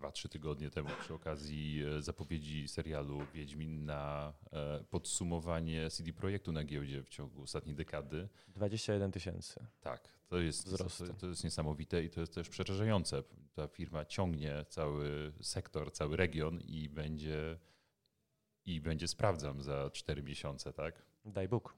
2-3 tygodnie temu przy okazji e, zapowiedzi serialu Wiedźmin na e, podsumowanie CD Projektu na giełdzie w ciągu ostatniej dekady. 21 tysięcy. Tak, to jest, to, to, jest niesamowite i to jest też przerażające. Ta firma ciągnie cały sektor, cały region i będzie, i będzie sprawdzam za 4 miesiące, tak? Daj Bóg.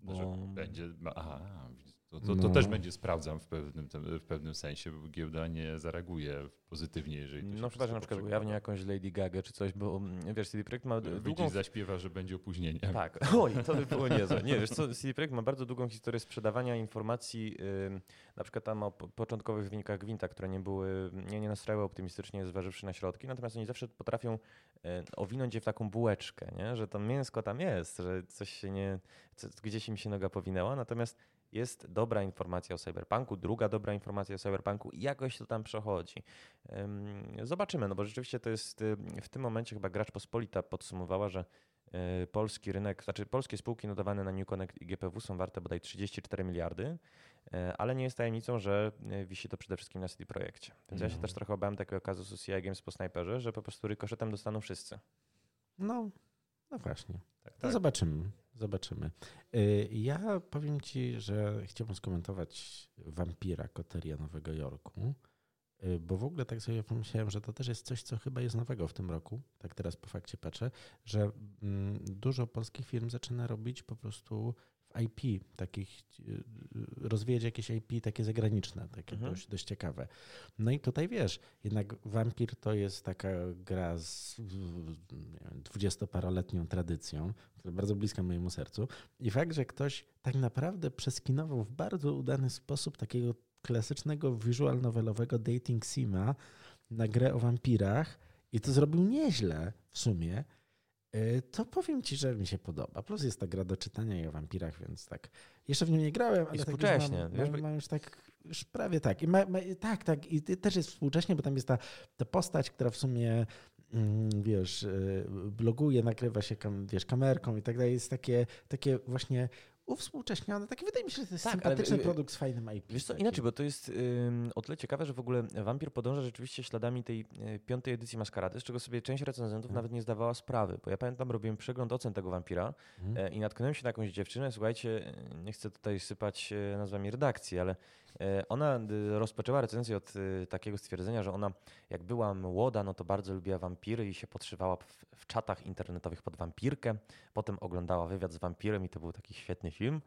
Bo... Będzie, aha, to, to, to no. też będzie sprawdzam w pewnym, w pewnym sensie, bo giełda nie zareaguje pozytywnie, jeżeli to No chyba, że na przykład ujawni jakąś Lady Gaga czy coś, bo mm, wiesz, CD Projekt ma Wyjdzie długą... zaśpiewa, że będzie opóźnienie. Tak, [LAUGHS] oj, to by było niezłe. Nie, wiesz co, CD Projekt ma bardzo długą historię sprzedawania informacji, yy, na przykład tam o początkowych wynikach Gwinta, które nie były, nie, nie nastrajały optymistycznie, zważywszy na środki, natomiast oni zawsze potrafią yy, owinąć je w taką bułeczkę, nie? że to mięsko tam jest, że coś się nie, gdzieś im się noga powinęła, natomiast jest dobra informacja o Cyberpunku, druga dobra informacja o Cyberpunku i jakoś to tam przechodzi. Zobaczymy, no bo rzeczywiście to jest w tym momencie chyba gracz pospolita podsumowała, że e, polski rynek, znaczy polskie spółki notowane na New Connect i GPW są warte bodaj 34 miliardy, e, ale nie jest tajemnicą, że e, wisi to przede wszystkim na CD Projekcie. Więc no. ja się no. też trochę obawiam takiego kazusu CI Games po snajperze, że po prostu rykoszetem dostaną wszyscy. No, no właśnie. Tak, tak. No zobaczymy. Zobaczymy. Y, ja powiem Ci, że chciałbym skomentować Wampira Koteria Nowego Jorku, y, bo w ogóle tak sobie pomyślałem, że to też jest coś, co chyba jest nowego w tym roku. Tak teraz po fakcie patrzę, że mm, dużo polskich firm zaczyna robić po prostu IP, takich, y, rozwijać jakieś IP takie zagraniczne, takie mhm. dość, dość ciekawe. No i tutaj wiesz, jednak Vampir to jest taka gra z dwudziestoparoletnią tradycją, która bardzo bliska mojemu sercu. I fakt, że ktoś tak naprawdę przeskinował w bardzo udany sposób takiego klasycznego visual novelowego dating sima na grę o wampirach i to zrobił nieźle w sumie, to powiem ci, że mi się podoba. Plus jest ta gra do czytania i o wampirach, więc tak. Jeszcze w nią nie grałem, ale I tak współcześnie. Już mam, mam, mam, już tak, już prawie tak. I ma, ma, tak, tak. I też jest współcześnie, bo tam jest ta, ta postać, która w sumie mm, wiesz, y, bloguje, nakrywa się wiesz, kamerką i tak dalej. Jest takie, takie właśnie uwspółcześnione. Taki wydaje mi się, że to jest tak, sympatyczny ale, produkt z fajnym IP. Wiesz co, inaczej, bo to jest o tyle ciekawe, że w ogóle Vampir podąża rzeczywiście śladami tej y, piątej edycji Maskarady, z czego sobie część recenzentów hmm. nawet nie zdawała sprawy, bo ja pamiętam, robiłem przegląd ocen tego Vampira hmm. y, i natknąłem się na jakąś dziewczynę, słuchajcie, nie chcę tutaj sypać nazwami redakcji, ale ona rozpoczęła recenzję od takiego stwierdzenia, że ona jak była młoda, no to bardzo lubiła wampiry i się podszywała w, w czatach internetowych pod wampirkę. Potem oglądała wywiad z wampirem i to był taki świetny film.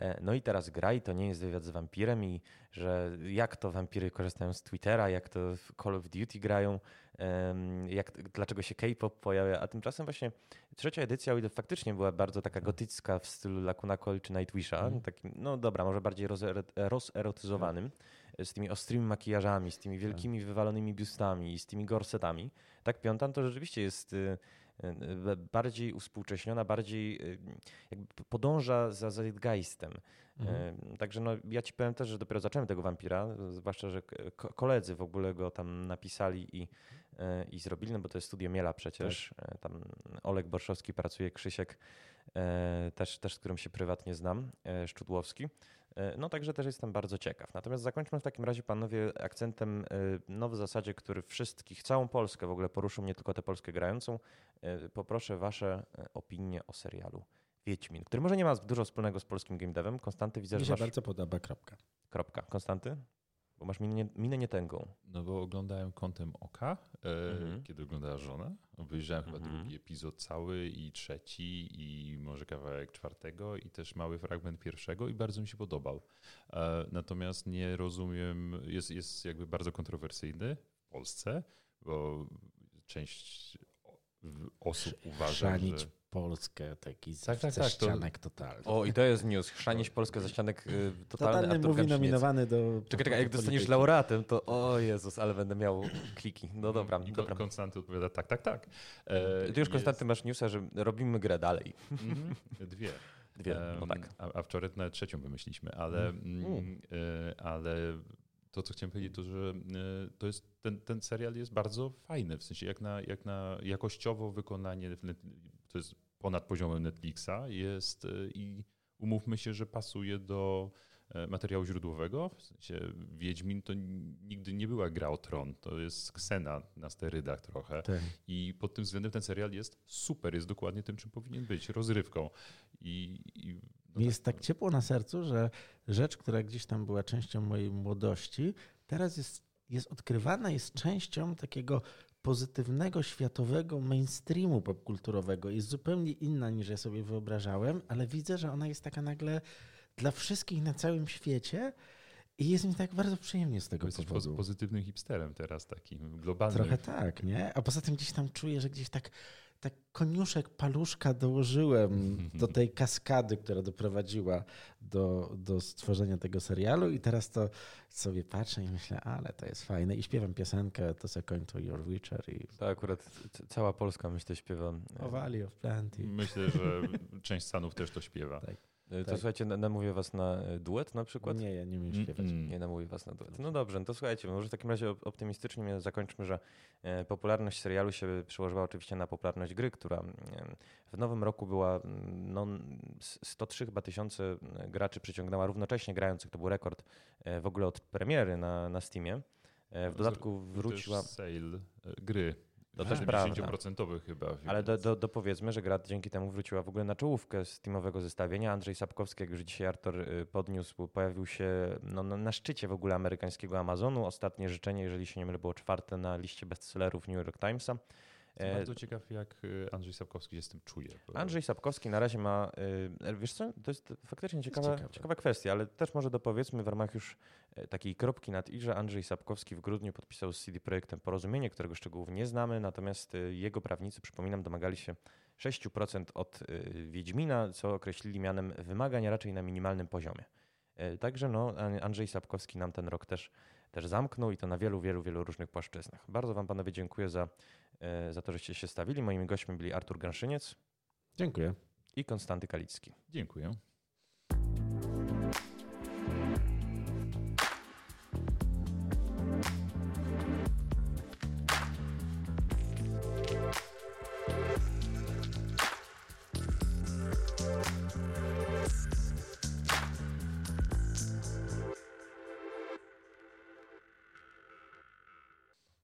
E, no i teraz gra i to nie jest wywiad z wampirem i że jak to wampiry korzystają z Twittera, jak to w Call of Duty grają, jak, dlaczego się K-pop pojawia, a tymczasem właśnie trzecia edycja, o ile faktycznie była bardzo taka gotycka w stylu Lacuna Coil czy Nightwisha, mm. takim, no dobra, może bardziej rozerotyzowanym, z tymi ostrymi makijażami, z tymi wielkimi wywalonymi biustami, z tymi gorsetami. Tak, piąta to rzeczywiście jest y, bardziej uspółcześniona, bardziej y, jakby podąża za zeitgeistem. Mhm. Także no, ja ci powiem też, że dopiero zacząłem tego wampira, zwłaszcza, że koledzy w ogóle go tam napisali i, i zrobili, no bo to jest studio Miela przecież. Tak. E, tam Olek Borszowski pracuje, Krzysiek e, też, też z którym się prywatnie znam, e, Szczudłowski. E, no także też jestem bardzo ciekaw. Natomiast zakończmy w takim razie, panowie, akcentem e, no w zasadzie, który wszystkich, całą Polskę w ogóle poruszył, nie tylko tę Polskę grającą. E, poproszę wasze opinie o serialu Wiedźmin, który może nie ma dużo wspólnego z polskim game devem. Konstanty widzę, Mi się masz... bardzo podoba, kropka. Kropka. Konstanty? Bo masz minę, minę nietęgą. No bo oglądałem kątem oka, e, mhm. kiedy oglądała żona. Obejrzałem mhm. chyba drugi epizod cały i trzeci i może kawałek czwartego i też mały fragment pierwszego i bardzo mi się podobał. E, natomiast nie rozumiem, jest, jest jakby bardzo kontrowersyjny w Polsce, bo część osób uważa, Chrzanić że... Polskę, taki Tak, tak, tak, to- ścianek totalny. O, i to jest news. Chrzanić Polskę za ścianek y, totalny Totalny mówi nominowany do... Czekaj, czekaj, jak do dostaniesz laureatem, to o Jezus, ale będę miał kliki. No dobra, I dobra. Konstanty odpowiada tak, tak, tak. E, Ty już, jest- Konstanty, masz newsa, że robimy grę dalej. Mhm, Dwie. Dwie, no tak. A, a wczoraj nawet trzecią wymyśliliśmy, ale, mm, e, ale to, co chciałem powiedzieć, to, że e, to jest, ten, ten serial jest bardzo fajny, w sensie jak na, jak na jakościowo wykonanie, to jest ponad poziomem Netflixa, jest e, i umówmy się, że pasuje do e, materiału źródłowego. W sensie Wiedźmin to nigdy nie była gra o tron, to jest ksena na sterydach trochę. Tak. I pod tym względem ten serial jest super, jest dokładnie tym, czym powinien być, rozrywką. I, i Mi jest tak ciepło na sercu, że rzecz, która gdzieś tam była częścią mojej młodości, teraz jest, jest odkrywana, jest częścią takiego pozytywnego, światowego mainstreamu popkulturowego. Jest zupełnie inna niż ja sobie wyobrażałem, ale widzę, że ona jest taka nagle dla wszystkich na całym świecie i jest mi tak bardzo przyjemnie z tego jesteś powodu. pozytywnym hipsterem teraz, takim globalnym. Trochę tak, nie? A poza tym gdzieś tam czuję, że gdzieś tak, tak koniuszek paluszka dołożyłem do tej [LAUGHS] kaskady, która doprowadziła do, do stworzenia tego serialu i teraz to sobie patrzę i myślę, ale to jest fajne i śpiewam piosenkę To se koń to Your Witcher i To akurat cała Polska, myślę, śpiewa. O Valley of Plenty. Myślę, że część Stanów też to śpiewa. Tak. E, To tak. słuchajcie, na- namówię was na e, duet na przykład? Nie, ja nie umiem śpiewać. Mm-mm. Nie namówię was na duet. No dobrze, no to słuchajcie, może w takim razie op- optymistycznie zakończmy, że e, popularność serialu się przełożyła oczywiście na popularność gry, która e, w nowym roku była, mm, no, s- 103 chyba tysiące graczy przyciągnęła równocześnie grających, to był rekord w ogóle od premiery na, na Steamie. W dodatku wróciła, sale gry. To też prawda. 70% chyba. ale do, do, dopowiedzmy, że gra dzięki temu wróciła w ogóle na czołówkę Steamowego zestawienia. Andrzej Sapkowski, jak już dzisiaj Artur y, podniósł, pojawił się no, na, na szczycie w ogóle amerykańskiego Amazonu. Ostatnie życzenie, jeżeli się nie mylę, było czwarte na liście bestsellerów New York Timesa. E, bardzo ciekaw, jak e, Andrzej Sapkowski się z tym czuje. Andrzej Sapkowski na razie ma, y, wiesz co, to jest faktycznie ciekawa, ciekawe. ciekawa kwestia, ale też może dopowiedzmy w ramach już e, takiej kropki nad i, że Andrzej Sapkowski w grudniu podpisał z CD Projektem porozumienie, którego szczegółów nie znamy, natomiast y, jego prawnicy, przypominam, domagali się 6% od y, Wiedźmina, co określili mianem wymagań raczej na minimalnym poziomie. E, Także no, An- Andrzej Sapkowski nam ten rok też, też zamknął i to na wielu, wielu, wielu różnych płaszczyznach. Bardzo Wam panowie dziękuję za, e, za to, żeście się stawili. Moimi gośćmi byli Artur Ganszyniec Dziękuję. i Konstanty Kalicki. Dziękuję.